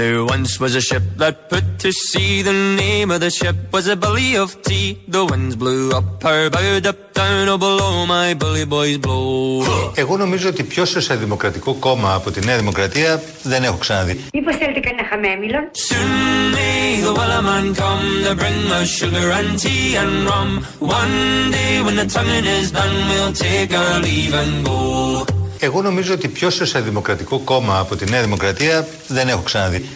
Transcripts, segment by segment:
There once was a ship that put to sea. The name of the ship was a Billy of Tea. The winds blew up her bow, up down, oh below my bully boys blow. Εγώ νομίζω ότι πιο σοσιαλδημοκρατικό κόμμα από τη Νέα Δημοκρατία δεν έχω ξαναδεί. Μήπως θέλετε κανένα χαμέμιλον. Soon may the wellerman come to bring us sugar and tea and rum. One day when the tonguing is done, we'll take our leave and go. Εγώ νομίζω ότι πιο σοσιαλδημοκρατικό κόμμα από τη Νέα Δημοκρατία δεν έχω ξαναδεί.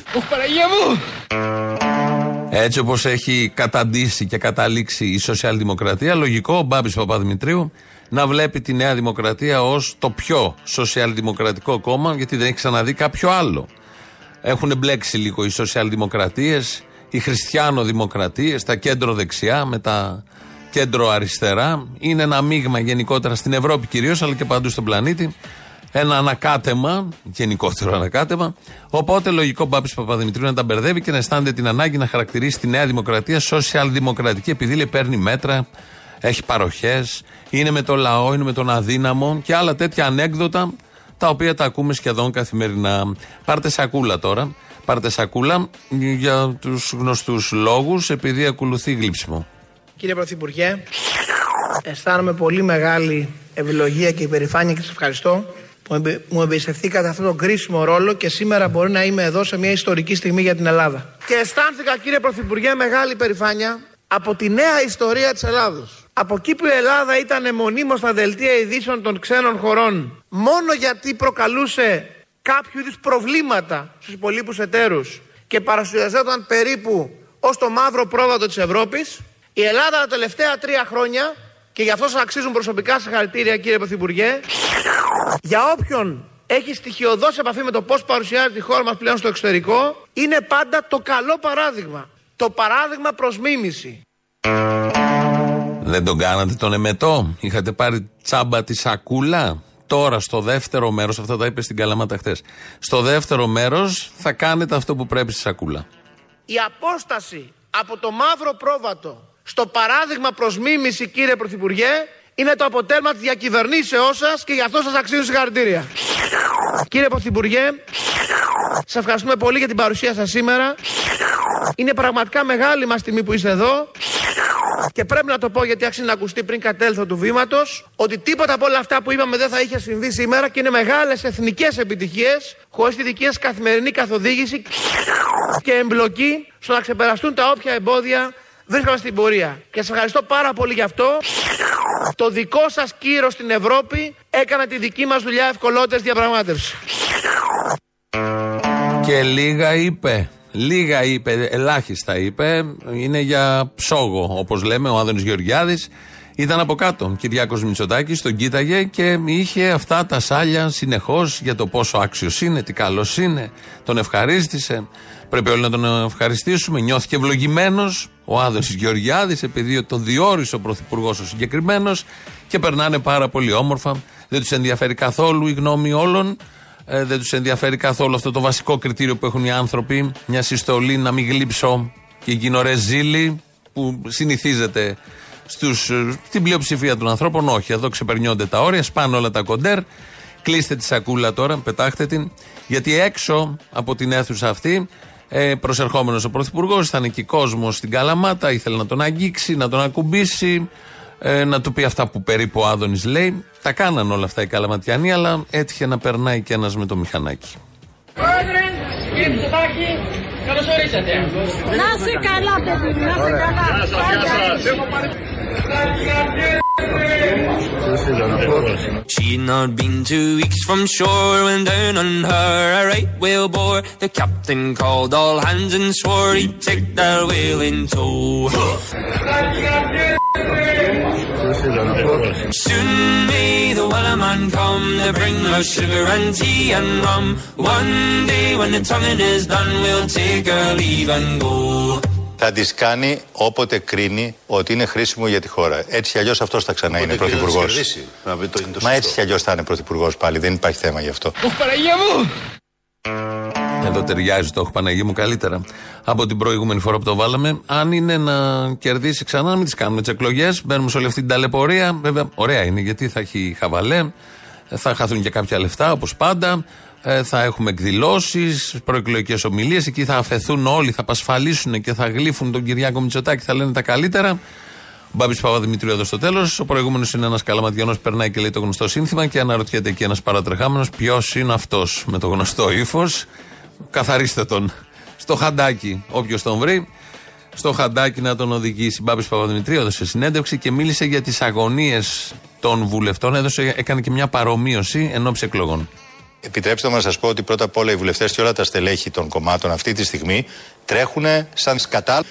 Έτσι όπως έχει καταντήσει και καταλήξει η σοσιαλδημοκρατία, λογικό ο Μπάμπης Παπαδημητρίου να βλέπει τη Νέα Δημοκρατία ως το πιο σοσιαλδημοκρατικό κόμμα, γιατί δεν έχει ξαναδεί κάποιο άλλο. Έχουν μπλέξει λίγο οι σοσιαλδημοκρατίες, οι χριστιανοδημοκρατίες, τα κέντρο δεξιά με τα κέντρο αριστερά. Είναι ένα μείγμα γενικότερα στην Ευρώπη κυρίως, αλλά και παντού στον πλανήτη. Ένα ανακάτεμα, γενικότερο ανακάτεμα. Οπότε λογικό Μπάμπη Παπαδημητρίου να τα μπερδεύει και να αισθάνεται την ανάγκη να χαρακτηρίσει τη Νέα Δημοκρατία σοσιαλδημοκρατική, επειδή λέει παίρνει μέτρα, έχει παροχές, είναι με το λαό, είναι με τον αδύναμο και άλλα τέτοια ανέκδοτα τα οποία τα ακούμε σχεδόν καθημερινά. Πάρτε σακούλα τώρα. Πάρτε σακούλα για τους γνωστούς λόγους, επειδή ακολουθεί γλύψιμο. Κύριε Πρωθυπουργέ, αισθάνομαι πολύ μεγάλη ευλογία και υπερηφάνεια και σας ευχαριστώ που εμπε- μου εμπιστευτήκατε αυτόν τον κρίσιμο ρόλο και σήμερα μπορεί να είμαι εδώ σε μια ιστορική στιγμή για την Ελλάδα. Και αισθάνθηκα κύριε Πρωθυπουργέ μεγάλη υπερηφάνεια από τη νέα ιστορία της Ελλάδος. Από εκεί που η Ελλάδα ήταν μονίμως στα δελτία ειδήσεων των ξένων χωρών μόνο γιατί προκαλούσε κάποιο είδους προβλήματα στους υπολείπους εταίρους και παρουσιαζόταν περίπου ως το μαύρο πρόβατο της Ευρώπης η Ελλάδα τα τελευταία τρία χρόνια και γι' αυτό σας αξίζουν προσωπικά συγχαρητήρια κύριε Πρωθυπουργέ για όποιον έχει στοιχειοδός επαφή με το πώς παρουσιάζεται η χώρα μας πλέον στο εξωτερικό είναι πάντα το καλό παράδειγμα. Το παράδειγμα προς μίμηση. Δεν τον κάνατε τον εμετό; Είχατε πάρει τσάμπα τη σακούλα; Τώρα στο δεύτερο μέρος, αυτά τα είπε στην Καλαμάτα χθες. Στο δεύτερο μέρος θα κάνετε αυτό που πρέπει στη σακούλα. Η απόσταση από το μαύρο πρόβατο στο παράδειγμα προς μίμηση κύριε Πρωθυπουργέ είναι το αποτέλεσμα της διακυβερνήσεώς σας και γι' αυτό σας αξίζουν συγχαρητήρια. Κύριε Πρωθυπουργέ, σας ευχαριστούμε πολύ για την παρουσία σας σήμερα. Είναι πραγματικά μεγάλη μας τιμή που είστε εδώ. Και πρέπει να το πω γιατί άξιζε να ακουστεί πριν κατέλθω του βήματος ότι τίποτα από όλα αυτά που είπαμε δεν θα είχε συμβεί σήμερα και είναι μεγάλες εθνικές επιτυχίες χωρίς τη δική σας καθημερινή καθοδήγηση και εμπλοκή στο να ξεπεραστούν τα όποια εμπόδια βρίσκονται στην πορεία. Και σας ευχαριστώ πάρα πολύ γι' αυτό. Το δικό σας κύρος στην Ευρώπη έκανε τη δική μας δουλειά ευκολότερης διαπραγμάτευσης. Και λίγα είπε. Λίγα είπε, ελάχιστα είπε. Είναι για ψόγο, όπως λέμε, ο Άδωνης Γεωργιάδης. Ήταν από κάτω. Κυριάκος Μητσοτάκης τον κοίταγε και είχε αυτά τα σάλια συνεχώς για το πόσο άξιος είναι, τι καλός είναι. Τον ευχαρίστησε. Πρέπει όλοι να τον ευχαριστήσουμε. Νιώθηκε ευλογημένος ο Άδωνης Γεωργιάδης, επειδή τον διόρισε ο Πρωθυπουργός ο συγκεκριμένος και περνάνε πάρα πολύ όμορφα. Δεν τους ενδιαφέρει καθόλου η γνώμη όλων. Ε, δεν τους ενδιαφέρει καθόλου αυτό το βασικό κριτήριο που έχουν οι άνθρωποι. Μια συστολή να μην γλύψω και γίνω ρεζίλη που συνηθίζεται στους, ε, στην πλειοψηφία των ανθρώπων. Όχι, εδώ ξεπερνιόνται τα όρια, σπάνε όλα τα κοντέρ. Κλείστε τη σακούλα τώρα, πετάχτε την. Γιατί έξω από την αίθουσα αυτή, ε, προσερχόμενος ο Πρωθυπουργός, ήταν εκεί κόσμος στην Καλαμάτα, ήθελε να τον αγγίξει, να τον ακουμπήσει, ε, να του πει αυτά που περίπου ο Άδωνης λέει. Τα κάναν όλα αυτά οι Καλαματιανοί, αλλά έτυχε να περνάει και ένας με το μηχανάκι. Πρόεδρε, κύριε Μητσοτάκη, καλώς ορίσατε. Να είσαι καλά, παιδί μου, να είσαι καλά. She'd not been two weeks from shore when down on her a right whale bore. The captain called all hands and swore he'd take that whale in tow. Soon may the wellerman come to bring us sugar and tea and rum. One day when the tonguing is done, we'll take our leave and go. Θα τις κάνει όποτε κρίνει ότι είναι χρήσιμο για τη χώρα. Έτσι κι αλλιώς αυτός θα ξανά είναι πρωθυπουργός. Μα έτσι κι αλλιώς θα είναι πρωθυπουργός πάλι. Δεν υπάρχει θέμα γι' αυτό. Ωχ, Παναγία μου! Εδώ ταιριάζει το έχω Παναγία μου καλύτερα από την προηγούμενη φορά που το βάλαμε. Αν είναι να κερδίσει ξανά, να μην τις κάνουμε τις εκλογές. Μπαίνουμε σε όλη αυτή την ταλαιπωρία. Βέβαια, ωραία είναι γιατί θα έχει χαβαλέ, θα χαθούν και κάποια λεφτά όπως πάντα. Ε, θα έχουμε εκδηλώσεις, προεκλογικές ομιλίες. Εκεί θα αφαιθούν όλοι, θα πασφαλίσουν και θα γλύφουν τον Κυριάκο Μητσοτάκη, θα λένε τα καλύτερα. Ο Μπάμπης Παπαδημητρίου εδώ στο τέλος. Ο προηγούμενος είναι ένας καλαματιανός που περνάει και λέει το γνωστό σύνθημα και αναρωτιέται εκεί ένας παρατρεχάμενος ποιος είναι αυτός με το γνωστό ύφος. Καθαρίστε τον στο χαντάκι, όποιος τον βρει. Στο χαντάκι να τον οδηγήσει. Μπάμπης Παπαδημητρίου έδωσε συνέντευξη και μίλησε για τις αγωνίες των βουλευτών. Έδωσε, έκανε και μια παρομοίωση εν ώψη εκλογών. Επιτρέψτε μου να σας πω ότι πρώτα απ' όλα οι βουλευτές και όλα τα στελέχη των κομμάτων αυτή τη στιγμή τρέχουν σαν σκατά.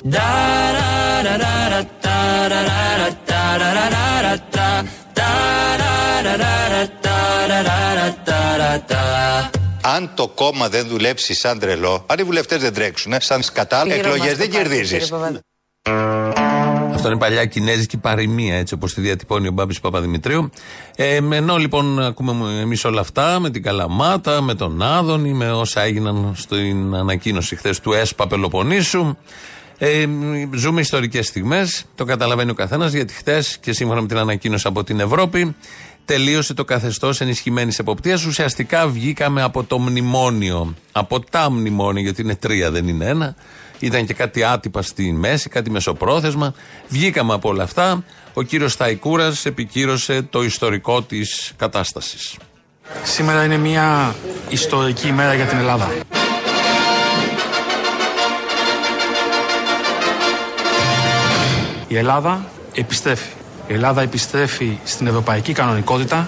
Αν το κόμμα δεν δουλέψει σαν τρελό, αν οι βουλευτές δεν τρέξουν, σαν σκατά, εκλογές δεν κερδίζεις. Αυτό είναι παλιά κινέζικη παροιμία, έτσι όπως τη διατυπώνει ο Μπάμπης Παπαδημητρίου. Ε, ενώ λοιπόν ακούμε εμείς όλα αυτά με την Καλαμάτα, με τον Άδωνη, με όσα έγιναν στην ανακοίνωση χθες του ΕΣΠΑ Πελοποννήσου. Ε, ζούμε ιστορικές στιγμές. Το καταλαβαίνει ο καθένας γιατί χθες και σύμφωνα με την ανακοίνωση από την Ευρώπη τελείωσε το καθεστώς ενισχυμένης εποπτείας. Ουσιαστικά βγήκαμε από το μνημόνιο. Από τα μνημόνια, γιατί είναι τρία, δεν είναι ένα. Ήταν και κάτι άτυπα στη μέση, κάτι μεσοπρόθεσμα. Βγήκαμε από όλα αυτά. Ο κύριος Σταϊκούρας επικύρωσε το ιστορικό της κατάστασης. Σήμερα είναι μια ιστορική ημέρα για την Ελλάδα. Η Ελλάδα επιστρέφει. Η Ελλάδα επιστρέφει στην ευρωπαϊκή κανονικότητα.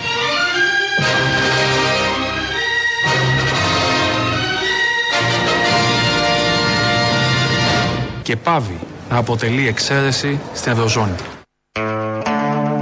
Και πάβει να αποτελεί εξαίρεση στην Ευρωζώνη.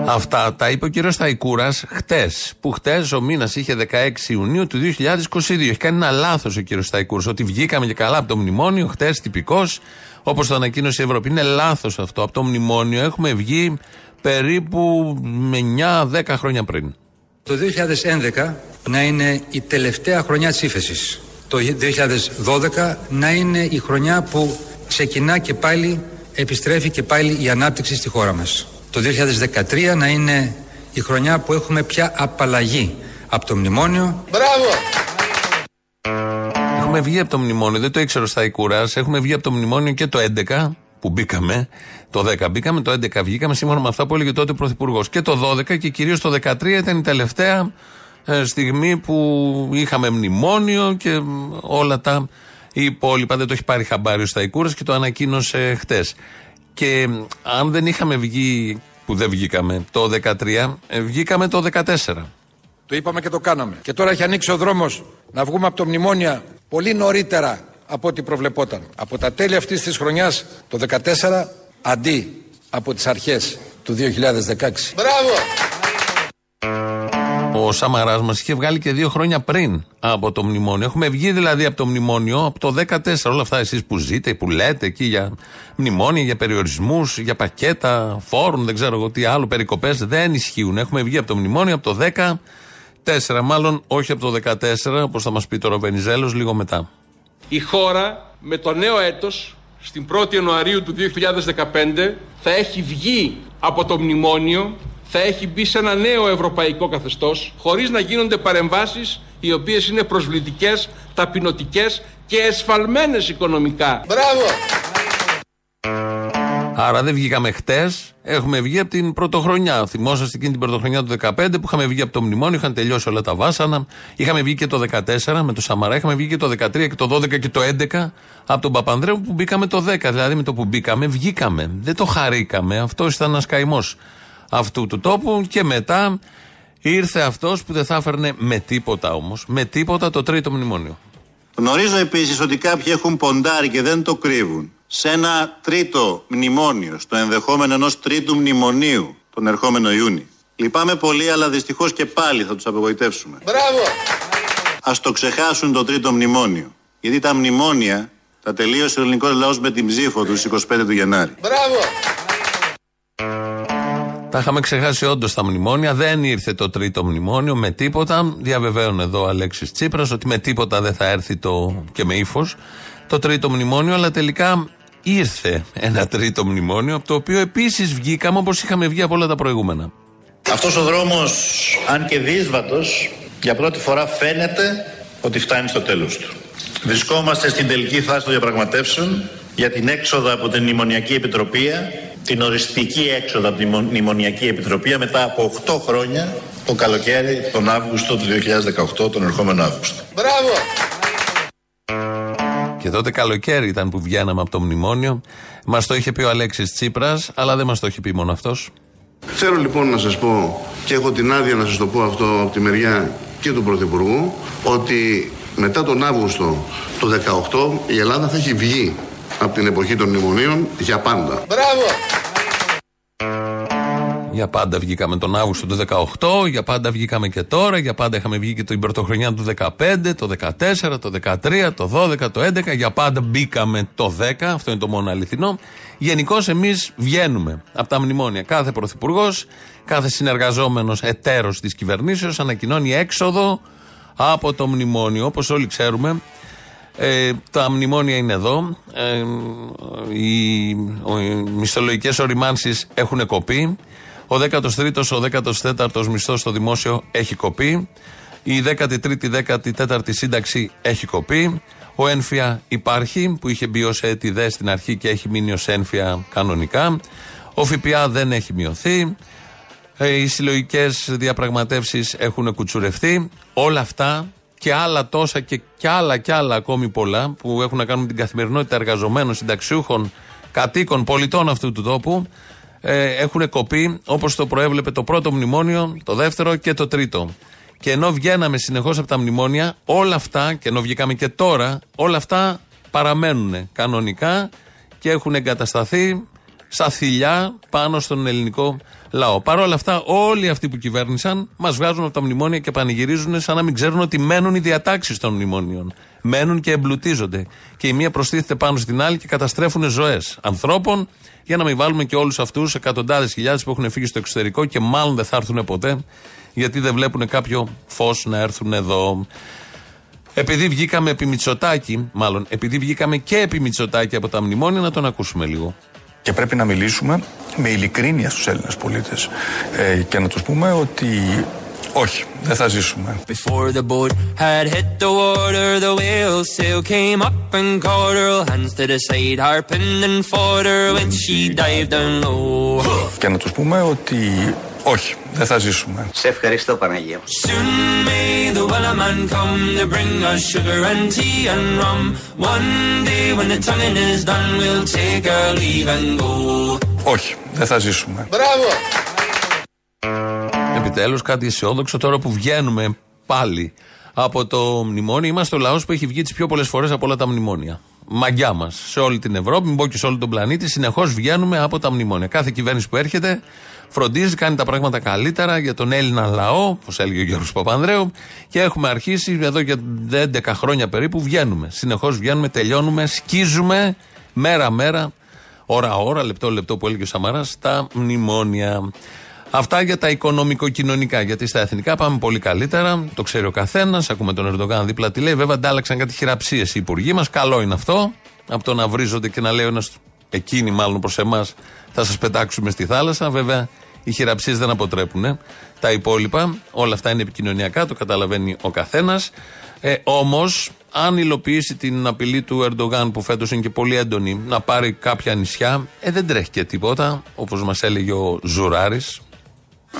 Αυτά τα είπε ο κύριος Σταϊκούρας χτες. Που χτες ο μήνας είχε 16 Ιουνίου του 2022. Έχει κάνει ένα λάθος ο κύριος Σταϊκούρας. Ότι βγήκαμε και καλά από το μνημόνιο, χτες τυπικός, όπως το ανακοίνωσε η Ευρώπη. Είναι λάθος αυτό. Από το μνημόνιο έχουμε βγει περίπου με 9-10 χρόνια πριν. Το 2011 να είναι η τελευταία χρονιά της ύφεσης. Το 2012 να είναι η χρονιά που ξεκινά και πάλι, επιστρέφει και πάλι η ανάπτυξη στη χώρα μας. Το 2013 να είναι η χρονιά που έχουμε πια απαλλαγή από το μνημόνιο. Μπράβο! Έχουμε βγει από το μνημόνιο, δεν το ήξερα στα Ικούρα. Έχουμε βγει από το μνημόνιο και το 11 που μπήκαμε. Το 10 μπήκαμε, το 11 βγήκαμε σύμφωνα με αυτά που έλεγε τότε ο Πρωθυπουργός. Και το 12 και κυρίως το 13 ήταν η τελευταία ε, στιγμή που είχαμε μνημόνιο και όλα τα η υπόλοιπα δεν το έχει πάρει χαμπάρι ο Σταϊκούρας και το ανακοίνωσε χτες. Και αν δεν είχαμε βγει, που δεν βγήκαμε το 13, ε, βγήκαμε το 14. Το είπαμε και το κάναμε. Και τώρα έχει ανοίξει ο δρόμος να βγούμε από το μνημόνια πολύ νωρίτερα από ό,τι προβλεπόταν. Από τα τέλη αυτής της χρονιάς το 14 αντί από τις αρχές του 2016. Μπράβο! Ο Σαμαρά μα είχε βγάλει και δύο χρόνια πριν από το μνημόνιο. Έχουμε βγει δηλαδή από το μνημόνιο από το 14. Όλα αυτά εσείς που ζείτε, που λέτε εκεί για μνημόνια, για περιορισμούς, για πακέτα, φόρουν, δεν ξέρω εγώ τι άλλο, περικοπές δεν ισχύουν. Έχουμε βγει από το μνημόνιο από το 14, μάλλον όχι από το 14, όπως θα μας πει τώρα ο Βενιζέλος λίγο μετά. Η χώρα με το νέο έτος στην 1η Ιανουαρίου του 2015 θα έχει βγει από το μνημόνιο θα έχει μπει σε ένα νέο ευρωπαϊκό καθεστώς χωρίς να γίνονται παρεμβάσεις οι οποίες είναι προσβλητικές, ταπεινωτικές και εσφαλμένες οικονομικά. Μπράβο! Άρα δεν βγήκαμε χτες, έχουμε βγει από την πρωτοχρονιά. Θυμόσαστε εκείνη την πρωτοχρονιά του 2015 που είχαμε βγει από το μνημόνιο, είχαν τελειώσει όλα τα βάσανα. Είχαμε βγει και το 2014 με το Σαμαρά, είχαμε βγει και το 2013 και το 2012 και το 2011 από τον Παπανδρέου που μπήκαμε το 10. Δηλαδή με το που μπήκαμε, βγήκαμε. Δεν το χαρήκαμε. Αυτός ήταν ένας καημός αυτού του τόπου και μετά ήρθε αυτός που δεν θα έφερνε με τίποτα όμως, με τίποτα το τρίτο μνημόνιο. Γνωρίζω επίσης ότι κάποιοι έχουν ποντάρει και δεν το κρύβουν σε ένα τρίτο μνημόνιο, στο ενδεχόμενο ενός τρίτου μνημονίου τον ερχόμενο Ιούνιο. Λυπάμαι πολύ, αλλά δυστυχώς και πάλι θα τους απογοητεύσουμε. Μπράβο! Α το ξεχάσουν το τρίτο μνημόνιο. Γιατί τα μνημόνια τα τελείωσε ο ελληνικός λαός με την ψήφο του 25 του Γενάρη. Μπράβο! Τα είχαμε ξεχάσει όντως τα μνημόνια. Δεν ήρθε το τρίτο μνημόνιο με τίποτα. Διαβεβαίωνε εδώ ο Αλέξης Τσίπρας ότι με τίποτα δεν θα έρθει το. και με ύφος το τρίτο μνημόνιο. Αλλά τελικά ήρθε ένα τρίτο μνημόνιο από το οποίο επίσης βγήκαμε όπως είχαμε βγει από όλα τα προηγούμενα. Αυτός ο δρόμος, αν και δύσβατος, για πρώτη φορά φαίνεται ότι φτάνει στο τέλος του. Βρισκόμαστε στην τελική φάση των διαπραγματεύσεων για την έξοδο από την Μνημονιακή Επιτροπή, την οριστική έξοδο από την Μνημονιακή Επιτροπή μετά από 8 χρόνια το καλοκαίρι, τον Αύγουστο του 2018, τον ερχόμενο Αύγουστο. Μπράβο! Και τότε καλοκαίρι ήταν που βγαίναμε από το μνημόνιο. Μας το είχε πει ο Αλέξης Τσίπρας, αλλά δεν μας το είχε πει μόνο αυτός. Θέλω λοιπόν να σας πω και έχω την άδεια να σας το πω αυτό από τη μεριά και του Πρωθυπουργού ότι μετά τον Αύγουστο του 2018 η Ελλάδα θα έχει βγει από την εποχή των μνημονίων για πάντα. Μπράβο! Για πάντα βγήκαμε τον Αύγουστο του 18, για πάντα βγήκαμε και τώρα, για πάντα είχαμε βγει και την πρωτοχρονιά του 15, το 14, το 13, το 12, το 11, για πάντα μπήκαμε το 10, αυτό είναι το μόνο αληθινό. Γενικώς εμείς βγαίνουμε από τα μνημόνια. Κάθε πρωθυπουργός, κάθε συνεργαζόμενος εταίρος της κυβερνήσεως ανακοινώνει έξοδο από το μνημόνιο. Όπως όλοι ξέρουμε, ε, τα μνημόνια είναι εδώ. Ε, οι, οι μισθολογικές οριμάνσεις έχουν κοπεί. Ο 13ο, ο 14ο μισθός στο δημόσιο έχει κοπεί. Η 13η, 14η σύνταξη έχει κοπεί. Ο ένφια υπάρχει, που είχε μπει ως έτηδε στην αρχή και έχει μείνει ως ένφια κανονικά. Ο ΦΠΑ δεν έχει μειωθεί. Ε, οι συλλογικές διαπραγματεύσεις έχουν κουτσουρευτεί. Όλα αυτά και άλλα τόσα και, και άλλα και άλλα ακόμη πολλά που έχουν να κάνουν με την καθημερινότητα εργαζομένων, συνταξιούχων, κατοίκων, πολιτών αυτού του τόπου ε, έχουν κοπεί όπως το προέβλεπε το πρώτο μνημόνιο, το δεύτερο και το τρίτο. Και ενώ βγαίναμε συνεχώς από τα μνημόνια, όλα αυτά, και ενώ βγήκαμε και τώρα, όλα αυτά παραμένουν κανονικά και έχουν εγκατασταθεί σαν θηλιά πάνω στον ελληνικό λαό. Παρ' όλα αυτά, όλοι αυτοί που κυβέρνησαν μας βγάζουν από τα μνημόνια και πανηγυρίζουν σαν να μην ξέρουν ότι μένουν οι διατάξεις των μνημονίων. Μένουν και εμπλουτίζονται. Και η μία προστίθεται πάνω στην άλλη και καταστρέφουν ζωές ανθρώπων, για να μην βάλουμε και όλους αυτούς, εκατοντάδες χιλιάδες που έχουν φύγει στο εξωτερικό και μάλλον δεν θα έρθουν ποτέ, γιατί δεν βλέπουν κάποιο φως να έρθουν εδώ. Επειδή βγήκαμε επί Μητσοτάκη, μάλλον επειδή βγήκαμε και επί Μητσοτάκη από τα μνημόνια, να τον ακούσουμε λίγο. Και πρέπει να μιλήσουμε με ειλικρίνεια στους Έλληνες πολίτες ε, και να τους πούμε ότι όχι, δεν θα ζήσουμε. Before the boat had hit the water, the whale sail came up and caught her hands to the side, harping and fought her when she dived down low. Και να τους πούμε ότι όχι, δεν θα ζήσουμε. Σε ευχαριστώ Παναγία. Soon may the wellerman come to bring us sugar and tea and rum. One day when the tonguing is done, we'll take our leave and go. Όχι, δεν θα ζήσουμε. Μπράβο! Επιτέλους κάτι αισιόδοξο τώρα που βγαίνουμε πάλι από το μνημόνιο. Είμαστε ο λαός που έχει βγει τις πιο πολλές φορές από όλα τα μνημόνια. Μαγκιά μας σε όλη την Ευρώπη, μην πω και σε όλο τον πλανήτη. Συνεχώς βγαίνουμε από τα μνημόνια. Κάθε κυβέρνηση που έρχεται φροντίζει, κάνει τα πράγματα καλύτερα για τον Έλληνα λαό, όπως έλεγε ο Γιώργος Παπανδρέου. Και έχουμε αρχίσει εδώ για 11 χρόνια περίπου. Βγαίνουμε. Συνεχώς βγαίνουμε, τελειώνουμε, σκίζουμε μέρα-μέρα, ώρα-ώρα, λεπτό-λεπτό που έλεγε ο Σαμαράς, στα μνημόνια. Αυτά για τα οικονομικο-κοινωνικά. Γιατί στα εθνικά πάμε πολύ καλύτερα. Το ξέρει ο καθένας. Ακούμε τον Ερντογάν δίπλα τι λέει. Βέβαια, αντάλλαξαν κάτι χειραψίες οι υπουργοί μας. Καλό είναι αυτό. Από το να βρίζονται και να λέει ένας, εκείνοι μάλλον προς εμάς, θα σας πετάξουμε στη θάλασσα. Βέβαια, οι χειραψίες δεν αποτρέπουν. Ε. Τα υπόλοιπα, όλα αυτά είναι επικοινωνιακά, το καταλαβαίνει ο καθένας. Ε, Όμως, αν υλοποιήσει την απειλή του Ερντογάν, που φέτος είναι και πολύ έντονη, να πάρει κάποια νησιά, ε, δεν τρέχει και τίποτα. Όπως μας έλεγε ο Ζουράρης,